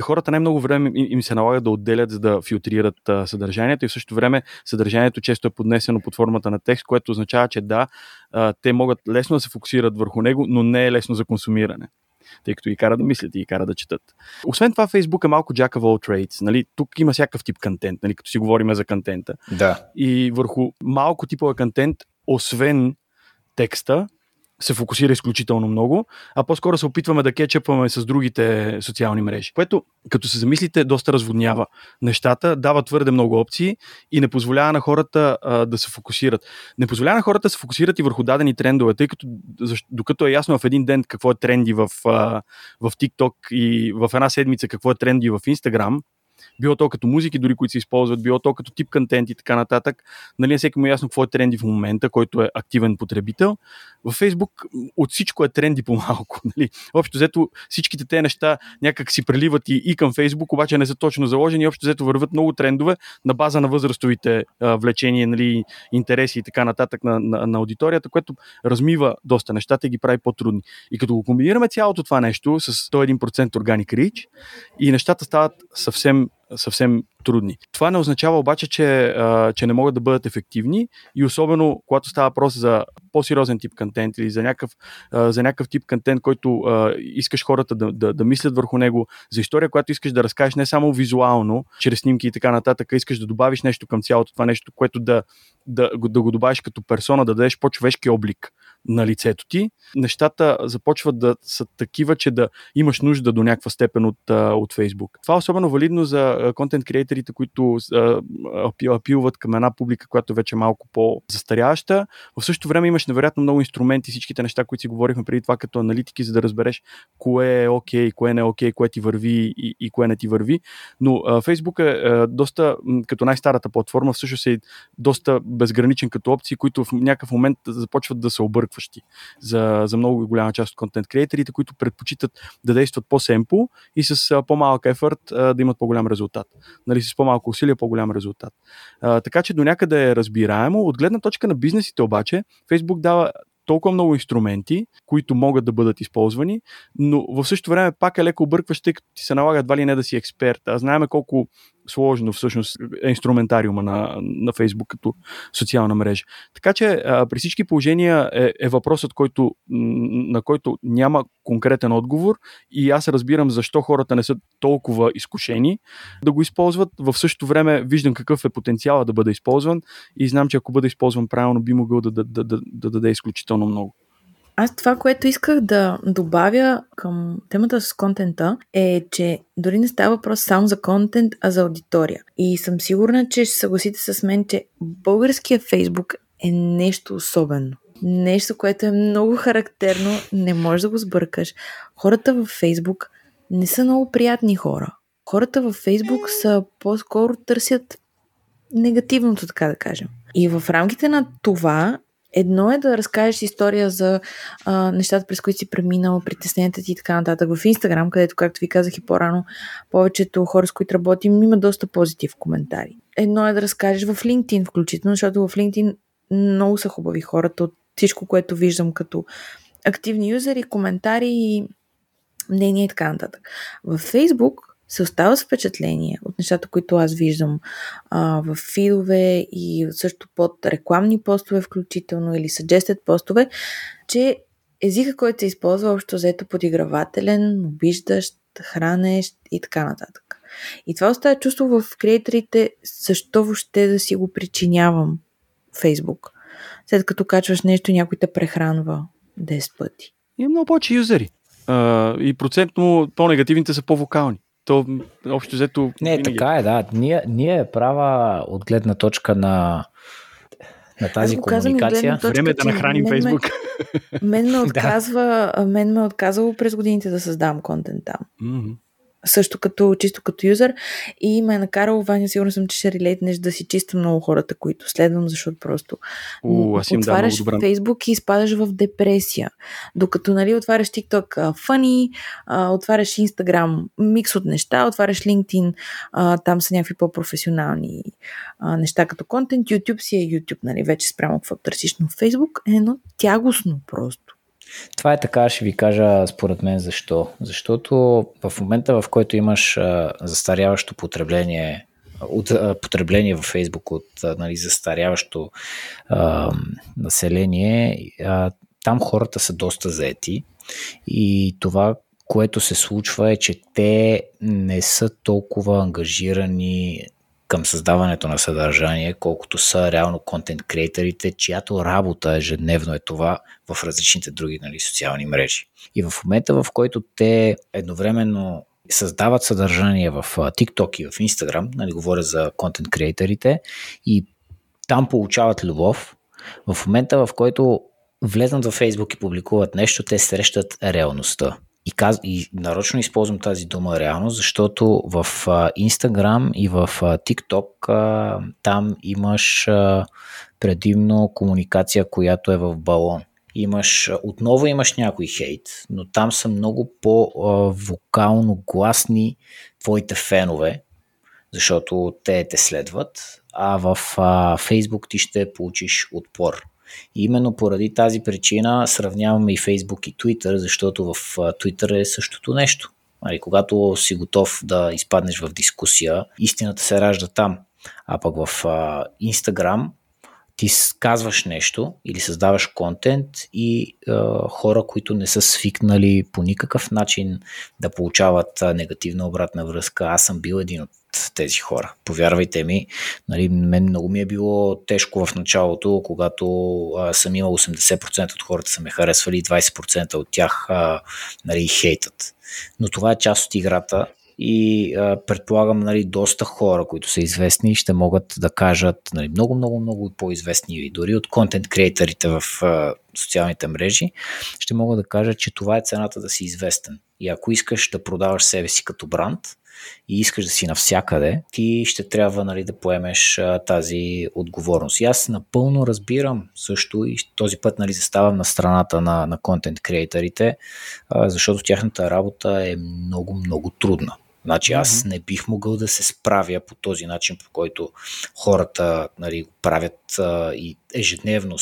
B: Хората най-много време им, им се налага да отделят, за да филтрират а, съдържанието и в същото време съдържанието често е поднесено под формата на текст, което означава, че да, а, те могат лесно да се фокусират върху него, но не е лесно за консумиране тъй като ги кара да мислят и ги кара да четат. Освен това, Facebook е малко jack of all trades. Нали? Тук има всякакъв тип контент, нали? като си говорим за контента.
C: Да.
B: И върху малко типове контент, освен текста, се фокусира изключително много, а по-скоро се опитваме да кетчъпваме с другите социални мрежи. Което, като се замислите, доста разводнява нещата, дава твърде много опции и не позволява на хората а, да се фокусират. Не позволява на хората да се фокусират и върху дадени трендове, тъй като докато е ясно в един ден какво е тренди в, а, в TikTok и в една седмица какво е тренди в Instagram, било то като музики, дори които се използват, било то като тип контент и така нататък. Нали, всеки му е ясно какво е тренди в момента, който е активен потребител. В Фейсбук от всичко е тренди по-малко. <laughs> Нали. Общо взето всичките те неща някак си преливат и, и към Фейсбук, обаче не са точно заложени. Общо взето върват много трендове на база на възрастовите а, влечения, нали, интереси и така нататък на, на, на аудиторията, което размива доста нещата и ги прави по-трудни. И като го комбинираме цялото това нещо с 101% органик рич и нещата стават съвсем съвсем трудни. Това не означава обаче, че, а, че не могат да бъдат ефективни и особено когато става въпрос за по-сериозен тип контент или за някакъв, а, за някакъв тип контент, който а, искаш хората да, да, да мислят върху него, за история, която искаш да разкажеш не само визуално, чрез снимки и така нататък, искаш да добавиш нещо към цялото това нещо, което да, да, да го добавиш като персона, да дадеш по-човешки облик на лицето ти, нещата започват да са такива, че да имаш нужда до някаква степен от, от Facebook. Това е особено валидно за контент креаторите, които апилват към една публика, която вече е малко по-застаряваща. В същото време имаш невероятно много инструменти, всичките неща, които си говорихме преди това като аналитики, за да разбереш кое е окей, okay, кое не е окей, okay, кое ти върви и, и кое не ти върви. Но Facebook е доста, като най-старата платформа, всъщност е доста безграничен като опции, които в някакъв момент започват да се объркват объркващи за, за много голяма част от контент креаторите, които предпочитат да действат по-семпо и с по-малък ефорт да имат по-голям резултат. Нали, с по-малко усилия, по-голям резултат. А, така че до някъде е разбираемо. От гледна точка на бизнесите обаче, Facebook дава толкова много инструменти, които могат да бъдат използвани, но в същото време пак е леко объркващ, тъй като ти се налага едва ли не да си експерт. А знаеме колко сложно всъщност е инструментариума на, на Facebook като социална мрежа. Така че а, при всички положения е, е въпросът, който, на който няма конкретен отговор и аз разбирам защо хората не са толкова изкушени да го използват. В същото време виждам какъв е потенциала да бъде използван и знам, че ако бъде използван правилно, би могъл да, да, да, да, да даде изключително много.
A: Аз това, което исках да добавя към темата с контента е, че дори не става въпрос само за контент, а за аудитория. И съм сигурна, че ще съгласите с мен, че българския Фейсбук е нещо особено. Нещо, което е много характерно, не можеш да го сбъркаш. Хората във Фейсбук не са много приятни хора. Хората във Фейсбук са по-скоро търсят негативното, така да кажем. И в рамките на това Едно е да разкажеш история за а, нещата, през които си преминал, притесненията ти и така нататък. В Инстаграм, където, както ви казах и по-рано, повечето хора, с които работим, има доста позитив коментари. Едно е да разкажеш в LinkedIn, включително, защото в LinkedIn много са хубави хората от всичко, което виждам като активни юзери, коментари и мнения и така нататък. В Facebook се остава с впечатление от нещата, които аз виждам а, в фидове и също под рекламни постове включително или suggested постове, че езика, който се използва общо взето подигравателен, обиждащ, хранещ и така нататък. И това остава чувство в креаторите, защо въобще да си го причинявам Фейсбук. След като качваш нещо, някой те прехранва 10 пъти.
B: Има много повече юзери. Uh, и процентно по-негативните са по-вокални то общо взето...
C: Не, винаги. така е, да. Ние, ние е права от гледна точка на, на тази комуникация.
B: Точка, Време е да нахраним Фейсбук.
A: Мен ме <laughs> отказва, мен ме е отказало през годините да създавам контент там. Mm-hmm. Също като, чисто като юзър и ме е накарало, Ваня, сигурно съм, че ще релейтнеш да си чиста много хората, които следвам, защото просто
B: У, аз им
A: отваряш
B: да,
A: Фейсбук и изпадаш в депресия. Докато, нали, отваряш TikTok фъни, отваряш Instagram микс от неща, отваряш LinkedIn, а, там са някакви по-професионални а, неща като контент, YouTube си е YouTube, нали, вече спрямо какво търсиш, но Facebook е едно тягостно просто.
C: Това е така, ще ви кажа според мен защо. Защото в момента, в който имаш застаряващо потребление от потребление във Фейсбук от нали, застаряващо а, население, а, там хората са доста заети и това, което се случва е, че те не са толкова ангажирани към създаването на съдържание, колкото са реално контент креаторите, чиято работа ежедневно е това в различните други нали, социални мрежи. И в момента, в който те едновременно създават съдържание в TikTok и в Instagram, нали, говоря за контент креаторите, и там получават любов, в момента, в който влезнат във Facebook и публикуват нещо, те срещат реалността. И, каз... и нарочно използвам тази дума реално, защото в Instagram и в TikTok там имаш предимно комуникация, която е в балон. Имаш, отново имаш някой хейт, но там са много по-вокално гласни твоите фенове, защото те те следват, а в Facebook ти ще получиш отпор. И именно поради тази причина сравняваме и Facebook и Twitter, защото в Twitter е същото нещо. Нали, когато си готов да изпаднеш в дискусия, истината се ражда там. А пък в Instagram ти казваш нещо или създаваш контент и е, хора, които не са свикнали по никакъв начин да получават негативна обратна връзка. Аз съм бил един от тези хора. Повярвайте ми, нали, мен много ми е било тежко в началото, когато а, съм имал 80% от хората са ме харесвали и 20% от тях а, нали, хейтат. Но това е част от играта и а, предполагам нали, доста хора, които са известни, ще могат да кажат нали, много, много, много по-известни дори от контент креаторите в а, социалните мрежи, ще могат да кажат, че това е цената да си известен. И ако искаш да продаваш себе си като бранд, и искаш да си навсякъде, ти ще трябва нали, да поемеш а, тази отговорност. И аз напълно разбирам също и този път нали, заставам на страната на, на контент креаторите, защото тяхната работа е много, много трудна. Значи аз не бих могъл да се справя по този начин, по който хората нали, правят а, и ежедневно.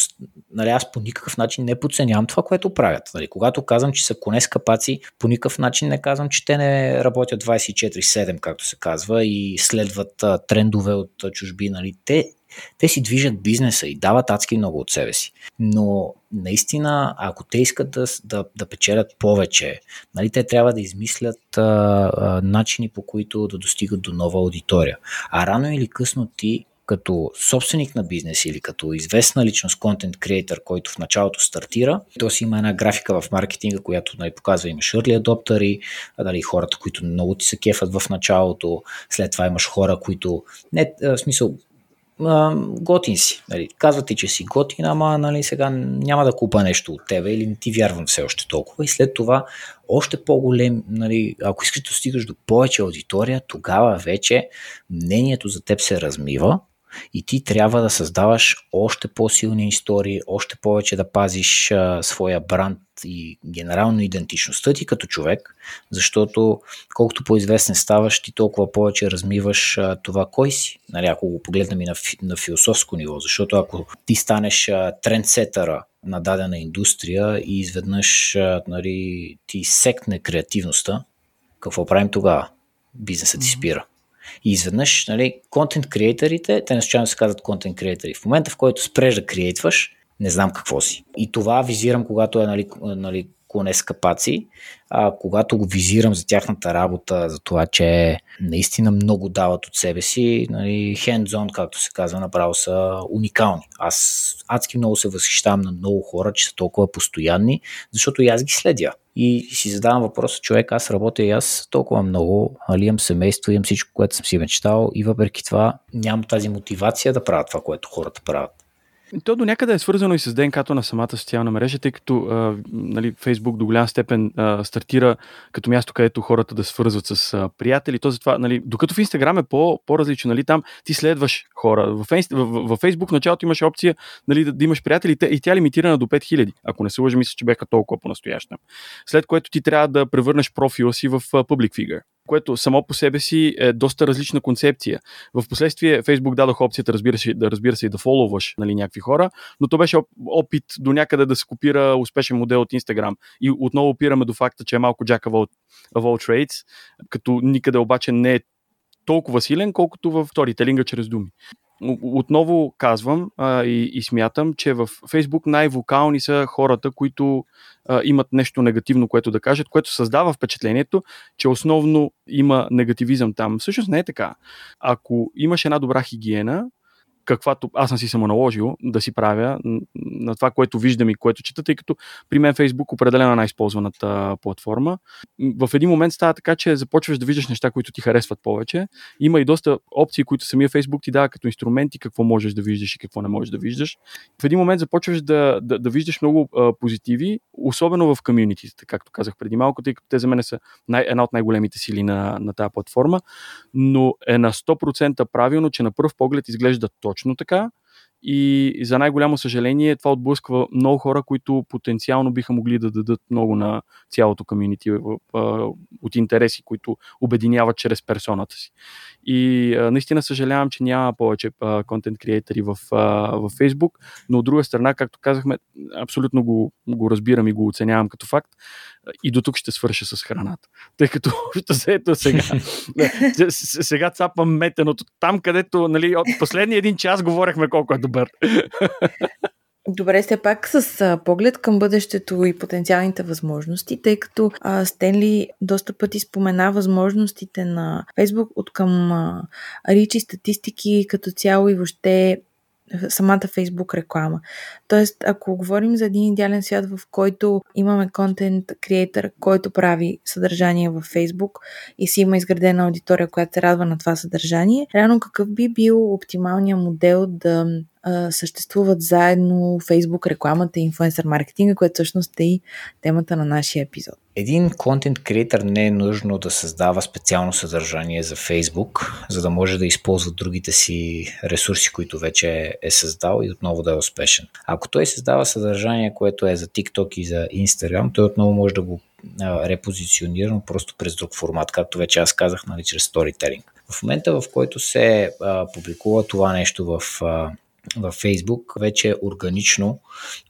C: Нали, аз по никакъв начин не подценявам това, което правят. Нали, когато казвам, че са коне с капаци, по никакъв начин не казвам, че те не работят 24-7, както се казва, и следват а, трендове от а, чужби. Нали. Те те си движат бизнеса и дават адски много от себе си. Но наистина, ако те искат да, да, да печелят повече, нали, те трябва да измислят а, а, начини по които да достигат до нова аудитория. А рано или късно ти като собственик на бизнес или като известна личност, контент креатор, който в началото стартира, то си има една графика в маркетинга, която нали, показва имаш early adoptери, нали, хората, които много ти се кефат в началото, след това имаш хора, които не, в смисъл, готин си. Нали. Казват ти, че си готин, ама нали, сега няма да купа нещо от тебе или не ти вярвам все още толкова. И след това още по-голем, нали, ако искаш да стигаш до повече аудитория, тогава вече мнението за теб се размива и ти трябва да създаваш още по-силни истории, още повече да пазиш а, своя бранд и генерално идентичността ти като човек, защото колкото по-известен ставаш, ти толкова повече размиваш а, това кой си. Нали, ако го погледнем и на, на философско ниво, защото ако ти станеш а, трендсетъра на дадена индустрия и изведнъж а, нали, ти секне креативността, какво правим тогава? Бизнесът ти спира. И изведнъж, нали, контент креаторите, те не случайно се казват контент креатори. В момента, в който спреш да креатваш, не знам какво си. И това визирам, когато е нали, нали, коне с капаци, а когато го визирам за тяхната работа, за това, че наистина много дават от себе си, нали, hands-on, както се казва, направо са уникални. Аз адски много се възхищавам на много хора, че са толкова постоянни, защото и аз ги следя. И си задавам въпроса, човек, аз работя и аз толкова много, али имам семейство, имам всичко, което съм си мечтал и въпреки това нямам тази мотивация да правя това, което хората правят.
B: То до някъде е свързано и с ДНК-то на самата социална мрежа, тъй като а, нали, Фейсбук до голяма степен а, стартира като място, където хората да свързват с а, приятели. То затова, нали, докато в Инстаграм е по, по-различно, нали, там ти следваш хора. В, в, в, в Фейсбук в началото имаш опция нали, да, да имаш приятели и тя е лимитирана до 5000. Ако не се лъжа, мисля, че бяха толкова по-настоящем. След което ти трябва да превърнеш профила си в public figure което само по себе си е доста различна концепция. В последствие Facebook дадох опцията, разбира се, да разбира се и да фоловаш нали, някакви хора, но то беше опит до някъде да се копира успешен модел от Instagram. И отново опираме до факта, че е малко Jack of all, of all trades, като никъде обаче не е толкова силен, колкото в сторителинга чрез думи отново казвам а, и, и смятам, че в Фейсбук най-вокални са хората, които а, имат нещо негативно, което да кажат, което създава впечатлението, че основно има негативизъм там. Всъщност не е така. Ако имаш една добра хигиена, каквато аз съм си само наложил да си правя на това, което виждам и което чета, тъй като при мен Facebook определено най-използваната платформа. В един момент става така, че започваш да виждаш неща, които ти харесват повече. Има и доста опции, които самия Facebook ти дава като инструменти, какво можеш да виждаш и какво не можеш да виждаш. В един момент започваш да, да, да виждаш много а, позитиви, особено в комьюнитите, както казах преди малко, тъй като те за мен са най- една от най-големите сили на, на тази платформа, но е на 100% правилно, че на пръв поглед изглежда точно точно така. И за най-голямо съжаление това отблъсква много хора, които потенциално биха могли да дадат много на цялото комьюнити от интереси, които обединяват чрез персоната си. И наистина съжалявам, че няма повече контент креатори в, в Facebook, но от друга страна, както казахме, абсолютно го, го разбирам и го оценявам като факт и до тук ще свърша с храната. Тъй като <laughs> ето сега, <laughs> сега цапам метеното там, където нали, от последния един час говорехме колко е добър. <laughs>
A: Добре, все пак с а, поглед към бъдещето и потенциалните възможности, тъй като а, Стенли доста пъти спомена възможностите на Фейсбук от към а, ричи статистики като цяло и въобще самата Фейсбук реклама. Тоест, ако говорим за един идеален свят, в който имаме контент креатор, който прави съдържание в Фейсбук и си има изградена аудитория, която се радва на това съдържание, реално какъв би бил оптималният модел да съществуват заедно Facebook рекламата и инфуенсър маркетинга, което всъщност е и темата на нашия епизод.
C: Един контент креатор не е нужно да създава специално съдържание за Facebook, за да може да използва другите си ресурси, които вече е създал и отново да е успешен. Ако той създава съдържание, което е за TikTok и за Instagram, той отново може да го репозиционира, но просто през друг формат, както вече аз казах, нали, чрез сторителинг. В момента, в който се а, публикува това нещо в а, във Фейсбук вече органично,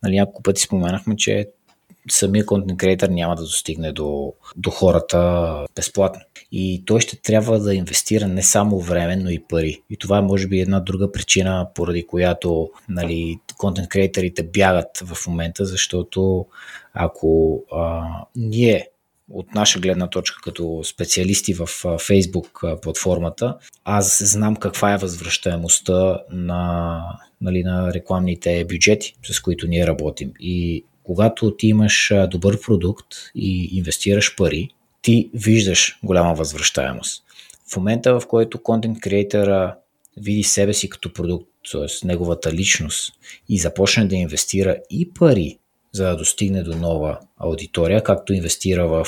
C: нали, няколко пъти споменахме, че самия контент креатор няма да достигне до, до хората безплатно. И той ще трябва да инвестира не само време, но и пари. И това е може би една друга причина, поради която нали, контент креаторите бягат в момента, защото ако а, ние от наша гледна точка като специалисти в Facebook платформата, аз знам каква е възвръщаемостта на, нали, на рекламните бюджети, с които ние работим. И когато ти имаш добър продукт и инвестираш пари, ти виждаш голяма възвръщаемост. В момента, в който контент креатора види себе си като продукт, т.е. неговата личност и започне да инвестира и пари за да достигне до нова аудитория, както инвестира в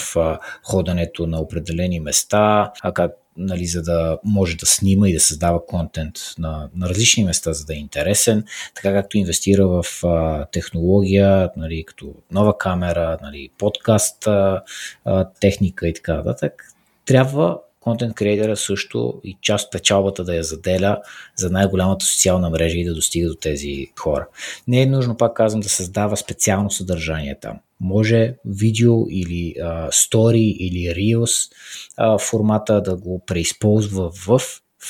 C: ходенето на определени места, а как нали, за да може да снима и да създава контент на, на различни места, за да е интересен, така както инвестира в а, технология, нали, като нова камера, нали, подкаст, а, техника и така нататък. Трябва контент креатора също и част от печалбата да я заделя за най-голямата социална мрежа и да достига до тези хора. Не е нужно, пак казвам, да създава специално съдържание там. Може видео или стори или Reels а, формата да го преизползва в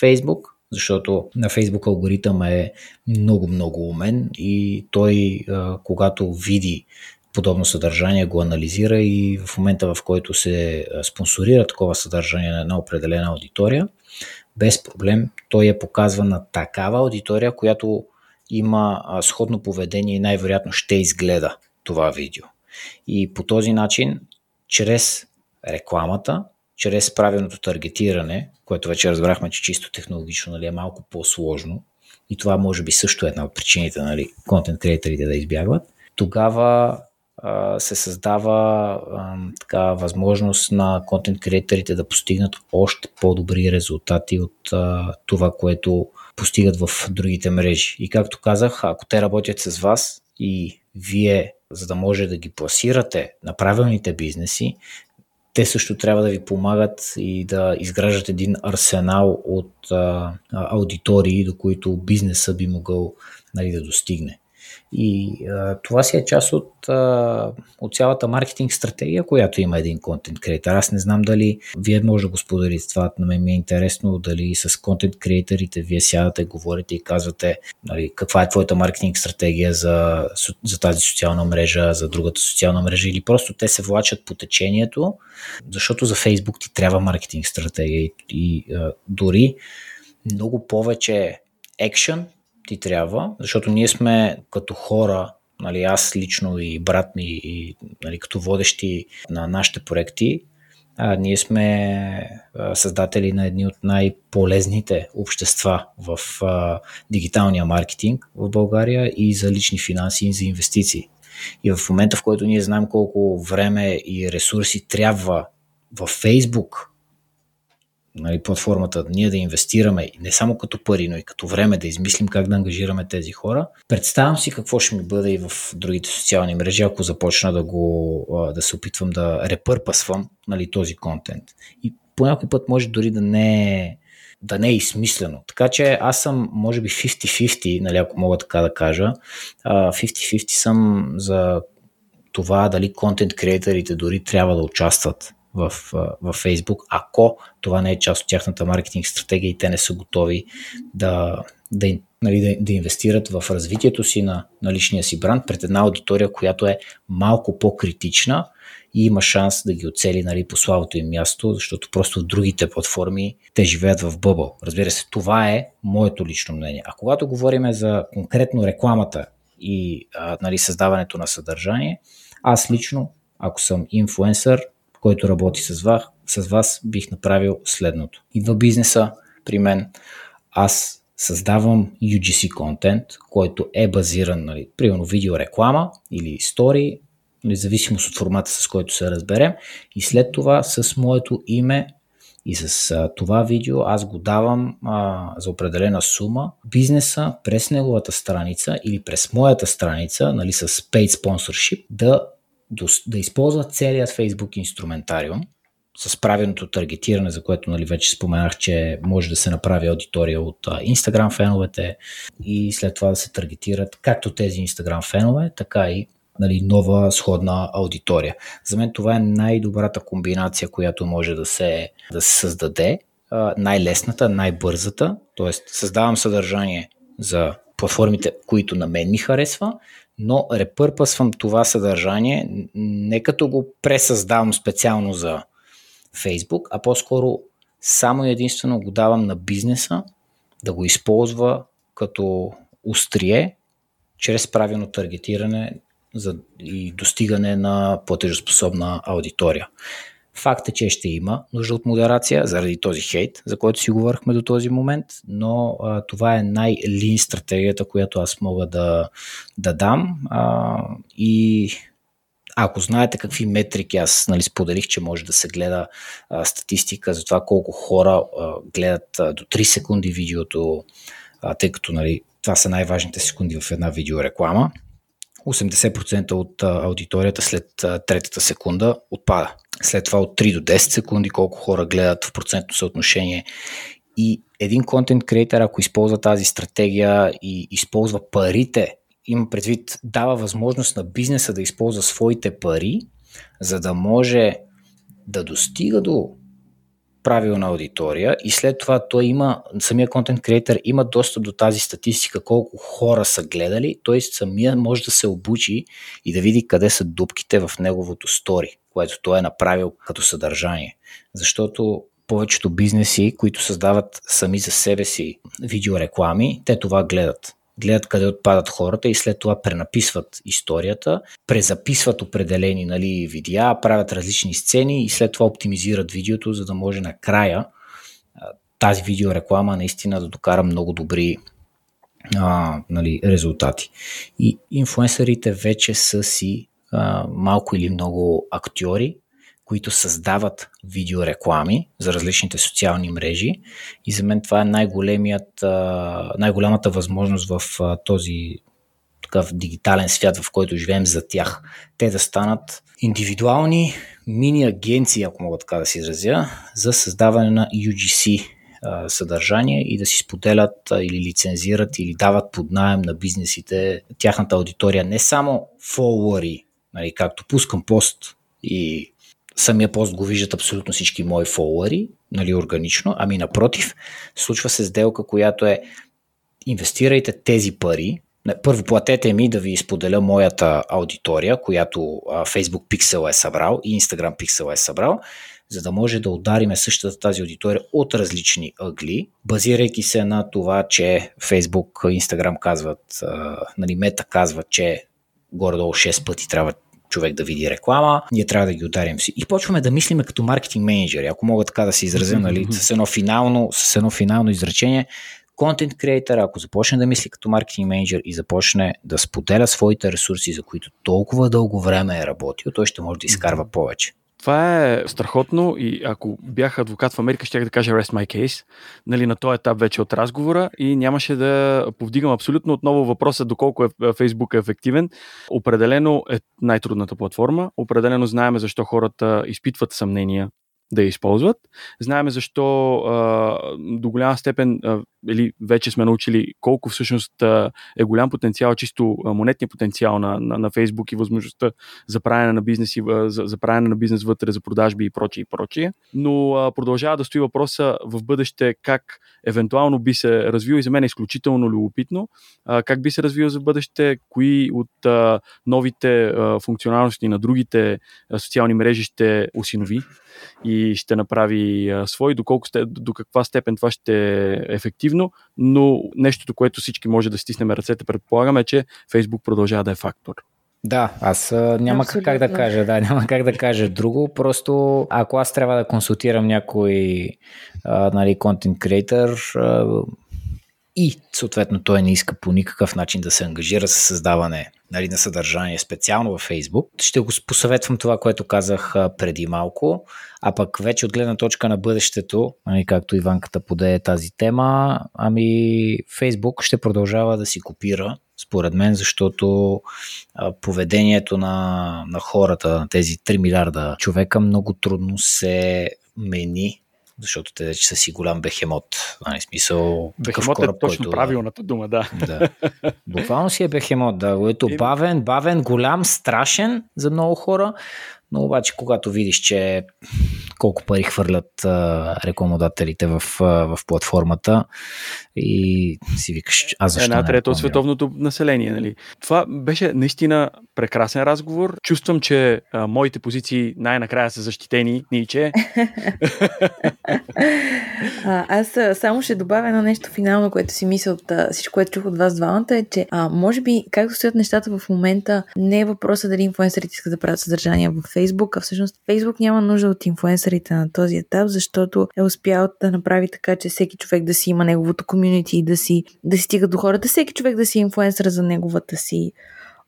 C: Facebook, защото на Facebook алгоритъм е много-много умен и той, когато види подобно съдържание, го анализира и в момента, в който се спонсорира такова съдържание на една определена аудитория, без проблем той я показва на такава аудитория, която има сходно поведение и най-вероятно ще изгледа това видео. И по този начин, чрез рекламата, чрез правилното таргетиране, което вече разбрахме, че чисто технологично нали, е малко по-сложно, и това може би също е една от причините, нали, контент креаторите да избягват, тогава се създава а, така възможност на контент креаторите да постигнат още по-добри резултати от а, това, което постигат в другите мрежи. И както казах, ако те работят с вас и вие, за да може да ги пласирате на правилните бизнеси, те също трябва да ви помагат и да изграждат един арсенал от а, аудитории, до които бизнеса би могъл нали, да достигне. И а, това си е част от, а, от цялата маркетинг стратегия, която има един контент креатор. Аз не знам дали вие може да го споделите това, на мен ми е интересно дали с контент креаторите вие сядате, говорите и казвате нали, каква е твоята маркетинг стратегия за, за тази социална мрежа, за другата социална мрежа или просто те се влачат по течението, защото за Фейсбук ти трябва маркетинг стратегия и, и а, дори много повече екшен ти трябва, защото ние сме като хора, нали, аз лично и брат ми, и, нали, като водещи на нашите проекти, а, ние сме а, създатели на едни от най-полезните общества в а, дигиталния маркетинг в България и за лични финанси и за инвестиции. И в момента, в който ние знаем колко време и ресурси трябва в Фейсбук нали, платформата, ние да инвестираме не само като пари, но и като време да измислим как да ангажираме тези хора. Представям си какво ще ми бъде и в другите социални мрежи, ако започна да го да се опитвам да репърпасвам нали, този контент. И по някой път може дори да не е да не е измислено. Така че аз съм, може би, 50-50, нали, ако мога така да кажа. 50-50 съм за това дали контент креаторите дори трябва да участват в, в Facebook, ако това не е част от тяхната маркетинг стратегия и те не са готови да, да, нали, да, да инвестират в развитието си на, на личния си бранд пред една аудитория, която е малко по-критична и има шанс да ги оцели нали, по слабото им място, защото просто в другите платформи те живеят в бъбъл. Разбира се, това е моето лично мнение. А когато говорим за конкретно рекламата и а, нали, създаването на съдържание, аз лично, ако съм инфуенсър, който работи с вас, с вас бих направил следното. Идва бизнеса при мен, аз създавам UGC контент, който е базиран, нали, примерно видеореклама или стори, нали, зависимост от формата, с който се разберем. И след това с моето име и с а, това видео аз го давам а, за определена сума бизнеса през неговата страница или през моята страница, нали, с paid sponsorship, да да използват целият Facebook инструментариум с правилното таргетиране, за което нали, вече споменах, че може да се направи аудитория от Instagram феновете и след това да се таргетират както тези Instagram фенове, така и нали, нова сходна аудитория. За мен това е най-добрата комбинация, която може да се, да се създаде, най-лесната, най-бързата, т.е. създавам съдържание за платформите, които на мен ми харесва но репърпасвам това съдържание не като го пресъздавам специално за Facebook, а по-скоро само единствено го давам на бизнеса да го използва като устрие чрез правилно таргетиране за, и достигане на платежоспособна аудитория. Факт е, че ще има нужда от модерация заради този хейт, за който си говорихме до този момент, но а, това е най-лин стратегията, която аз мога да, да дам. А, и ако знаете какви метрики, аз нали, споделих, че може да се гледа а, статистика за това колко хора а, гледат а, до 3 секунди видеото, а, тъй като нали, това са най-важните секунди в една видеореклама. 80% от аудиторията след третата секунда отпада след това от 3 до 10 секунди, колко хора гледат в процентно съотношение. И един контент креатор, ако използва тази стратегия и използва парите, има предвид, дава възможност на бизнеса да използва своите пари, за да може да достига до правилна аудитория и след това той има, самия контент креатор има достъп до тази статистика, колко хора са гледали, той самия може да се обучи и да види къде са дупките в неговото стори което той е направил като съдържание. Защото повечето бизнеси, които създават сами за себе си видеореклами, те това гледат. Гледат къде отпадат хората и след това пренаписват историята, презаписват определени нали, видеа, правят различни сцени и след това оптимизират видеото, за да може накрая тази видеореклама наистина да докара много добри а, нали, резултати. И инфуенсърите вече са си а, малко или много актьори, които създават видеореклами за различните социални мрежи. И за мен това е най-големият, най-голямата възможност в този такъв дигитален свят, в който живеем за тях. Те да станат индивидуални мини агенции, ако мога така да се изразя, за създаване на UGC съдържание и да си споделят или лицензират или дават под найем на бизнесите тяхната аудитория не само фолуари, нали, както пускам пост и самия пост го виждат абсолютно всички мои фолуари, нали, органично, ами напротив, случва се сделка, която е инвестирайте тези пари, първо платете ми да ви споделя моята аудитория, която Facebook Pixel е събрал и Instagram Pixel е събрал, за да може да удариме същата тази аудитория от различни ъгли, базирайки се на това, че Facebook, Instagram казват, нали, Мета казват, че горе-долу 6 пъти трябва човек да види реклама, ние трябва да ги ударим си. И почваме да мислиме като маркетинг менеджери, ако мога така да се изразя, нали, с, едно финално, с едно финално изречение, контент креатор, ако започне да мисли като маркетинг менеджер и започне да споделя своите ресурси, за които толкова дълго време е работил, той ще може да изкарва повече.
B: Това е страхотно и ако бях адвокат в Америка, ще да кажа rest my case, нали, на този етап вече от разговора и нямаше да повдигам абсолютно отново въпроса доколко е, Facebook е ефективен. Определено е най-трудната платформа, определено знаеме защо хората изпитват съмнения да я използват. Знаеме защо а, до голяма степен а, или вече сме научили колко всъщност а, е голям потенциал, чисто а, монетния потенциал на, на, на Facebook и възможността за правене на бизнес, и, за, за правене на бизнес вътре, за продажби и прочие и прочие. Но а, продължава да стои въпроса в бъдеще как евентуално би се развил и за мен е изключително любопитно а, как би се развил за бъдеще, кои от а, новите а, функционалности на другите а, социални мрежи ще осинови и ще направи а, свой, доколко сте, до каква степен това ще е ефективно, но нещото, което всички може да стиснем ръцете, предполагаме, е, че Facebook продължава да е фактор.
C: Да, аз а, няма Абсолютно. как да кажа, да, няма как да кажа друго. Просто ако аз трябва да консултирам някой а, нали, контент креатор, и съответно той не иска по никакъв начин да се ангажира с създаване нали, на съдържание специално във Facebook. Ще го посъветвам това, което казах преди малко, а пък вече от гледна точка на бъдещето, нали, както Иванката поде тази тема, ами Facebook ще продължава да си копира според мен, защото поведението на, на хората, на тези 3 милиарда човека много трудно се мени защото те вече са си голям бехемот. Нали, смисъл,
B: бехемот кораб, е точно който, правилната дума, да.
C: да. Буквално си е бехемот, да, което бавен, бавен, голям, страшен за много хора, но обаче, когато видиш, че колко пари хвърлят а, рекламодателите в, а, в платформата и си викаш, а защо
B: Една трета от световното население. Нали? Това беше наистина прекрасен разговор. Чувствам, че а, моите позиции най-накрая са защитени, Ниче. <laughs>
A: а, аз само ще добавя едно нещо финално, което си мисля от всичко, което чух от вас двамата, е, че а, може би, както стоят нещата в момента, не е въпроса дали инфуенсърите искат да правят съдържание в Facebook, а всъщност Facebook няма нужда от инфуенсърите на този етап, защото е успял да направи така, че всеки човек да си има неговото комюнити и да си, да стига до хората, всеки човек да си инфуенсър за неговата си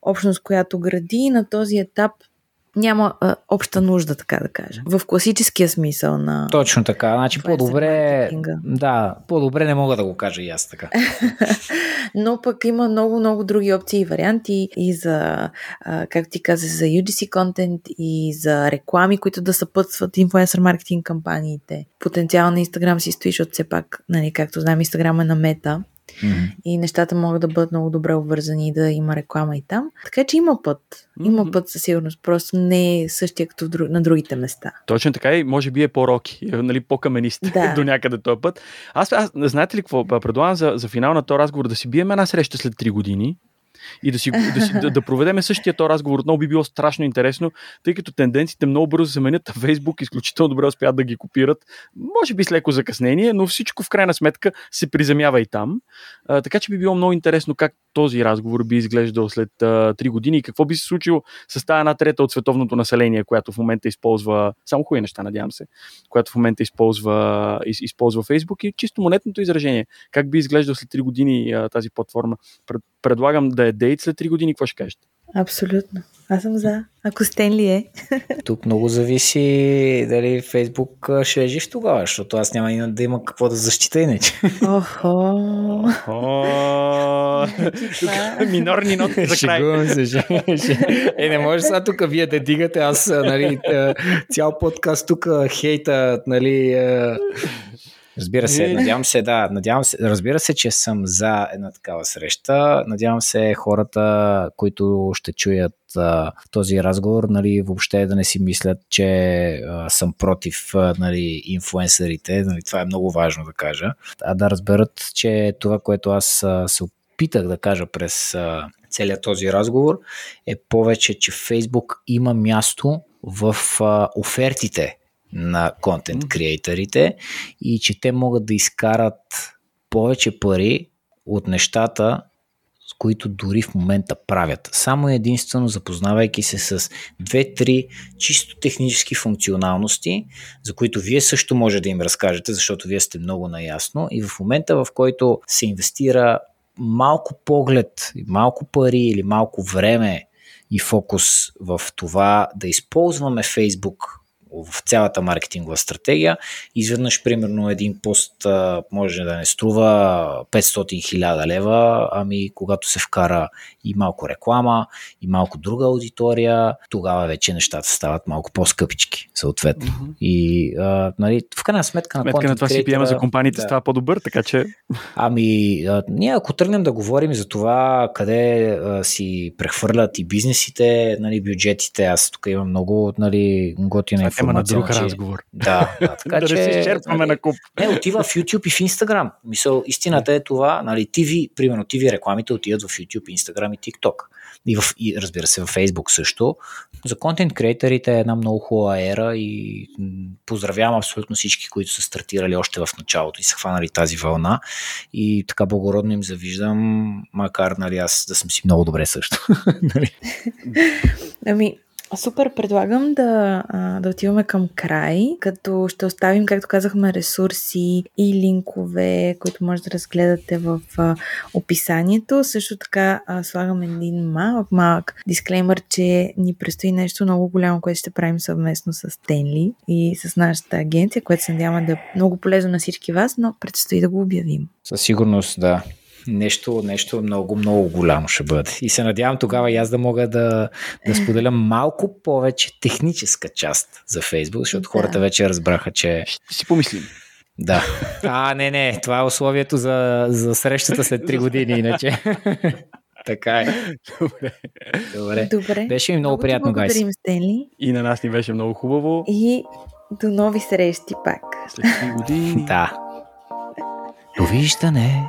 A: общност, която гради. На този етап няма а, обща нужда, така да кажа. В класическия смисъл на.
C: Точно така. Значи по-добре. Да, по-добре не мога да го кажа и аз така. <laughs>
A: Но пък има много, много други опции и варианти и за, а, как ти каза, за UGC контент и за реклами, които да съпътстват инфуенсър маркетинг кампаниите. Потенциал на Инстаграм си стои, защото все пак, нали, както знаем, Инстаграм е на мета Mm-hmm. И нещата могат да бъдат много добре обвързани и да има реклама и там. Така че има път. Има mm-hmm. път със сигурност. Просто не е същия като на другите места.
B: Точно така и може би е по-роки, нали, по-каменист да. <laughs> до някъде този път. Аз, аз знаете ли какво предлагам за, за финал на този разговор? Да си бием една среща след 3 години и да, си, да, си, да, да проведеме същия този разговор. Отново би било страшно интересно, тъй като тенденциите много бързо се менят, <laughs> Фейсбук изключително добре успяват да ги копират. Може би с леко закъснение, но всичко в крайна сметка се приземява и там. А, така че би било много интересно как този разговор би изглеждал след а, 3 години и какво би се случило с тази една трета от световното население, която в момента използва, само хубави неща, надявам се, която в момента използва, из, използва Facebook и чисто монетното изражение. Как би изглеждал след 3 години тази платформа? Пред, предлагам да е дейт след 3 години, какво ще кажете?
A: Абсолютно. Аз съм за. Ако Стенли е. <laughs>
C: Тук много зависи дали Фейсбук ще е жив тогава, защото аз няма да има какво да защита иначе. <laughs>
A: Охо.
B: Минорни ноти за край.
C: се, Е, не може сега тук вие да дигате, аз нали, цял подкаст тук хейта, нали, Разбира се, надявам се, да, надявам се, разбира се, че съм за една такава среща. Надявам се хората, които ще чуят а, този разговор, нали, въобще да не си мислят, че а, съм против а, нали, инфуенсърите. Нали, това е много важно да кажа. А да разберат, че това, което аз а, се опитах да кажа през а, целият този разговор, е повече, че Фейсбук има място в а, офертите на контент креаторите и че те могат да изкарат повече пари от нещата, с които дори в момента правят. Само единствено запознавайки се с две-три чисто технически функционалности, за които вие също може да им разкажете, защото вие сте много наясно и в момента в който се инвестира малко поглед, малко пари или малко време и фокус в това да използваме Facebook в цялата маркетингова стратегия. Изведнъж, примерно, един пост а, може да не струва 500 хиляда лева, ами когато се вкара и малко реклама, и малко друга аудитория, тогава вече нещата стават малко по-скъпички, съответно. Mm-hmm. И, а, нали, в крайна сметка
B: на Сметка на това си приема за компаниите да. става по-добър, така че...
C: Ами, а, ние ако тръгнем да говорим за това къде а, си прехвърлят и бизнесите, нали, бюджетите, аз тук имам много нали, готина информация
B: тема на друг значи, разговор.
C: Да, да <laughs> така
B: да
C: че...
B: Да се изчерпваме
C: нали,
B: на куп.
C: Не, отива в YouTube и в Instagram. Мисъл, истината е това, нали, TV, примерно TV рекламите отиват в YouTube, Instagram и TikTok. И, в, и разбира се, в Facebook също. За контент креаторите е една много хубава ера и поздравявам абсолютно всички, които са стартирали още в началото и са хванали тази вълна. И така благородно им завиждам, макар нали, аз да съм си много добре също. <laughs> Нали?
A: ами, Супер, предлагам да, да отиваме към край, като ще оставим, както казахме, ресурси и линкове, които може да разгледате в описанието. Също така слагам един малък, малък дисклеймър, че ни предстои нещо много голямо, което ще правим съвместно с Тенли и с нашата агенция, което се надяваме да е много полезно на всички вас, но предстои да го обявим.
C: Със сигурност, да нещо, нещо много, много голямо ще бъде. И се надявам тогава и аз да мога да, да споделя малко повече техническа част за Фейсбук, защото да. хората вече разбраха, че...
B: Ще си помислим.
C: Да. А, не, не, това е условието за, за срещата след 3 години, иначе. <laughs> така е.
B: Добре.
C: Добре.
A: Добре.
C: Беше ми много, много приятно,
A: гайс. Благодарим, Стенли.
B: И на нас ни беше много хубаво.
A: И до нови срещи пак.
B: След 3 години.
C: да. Довиждане.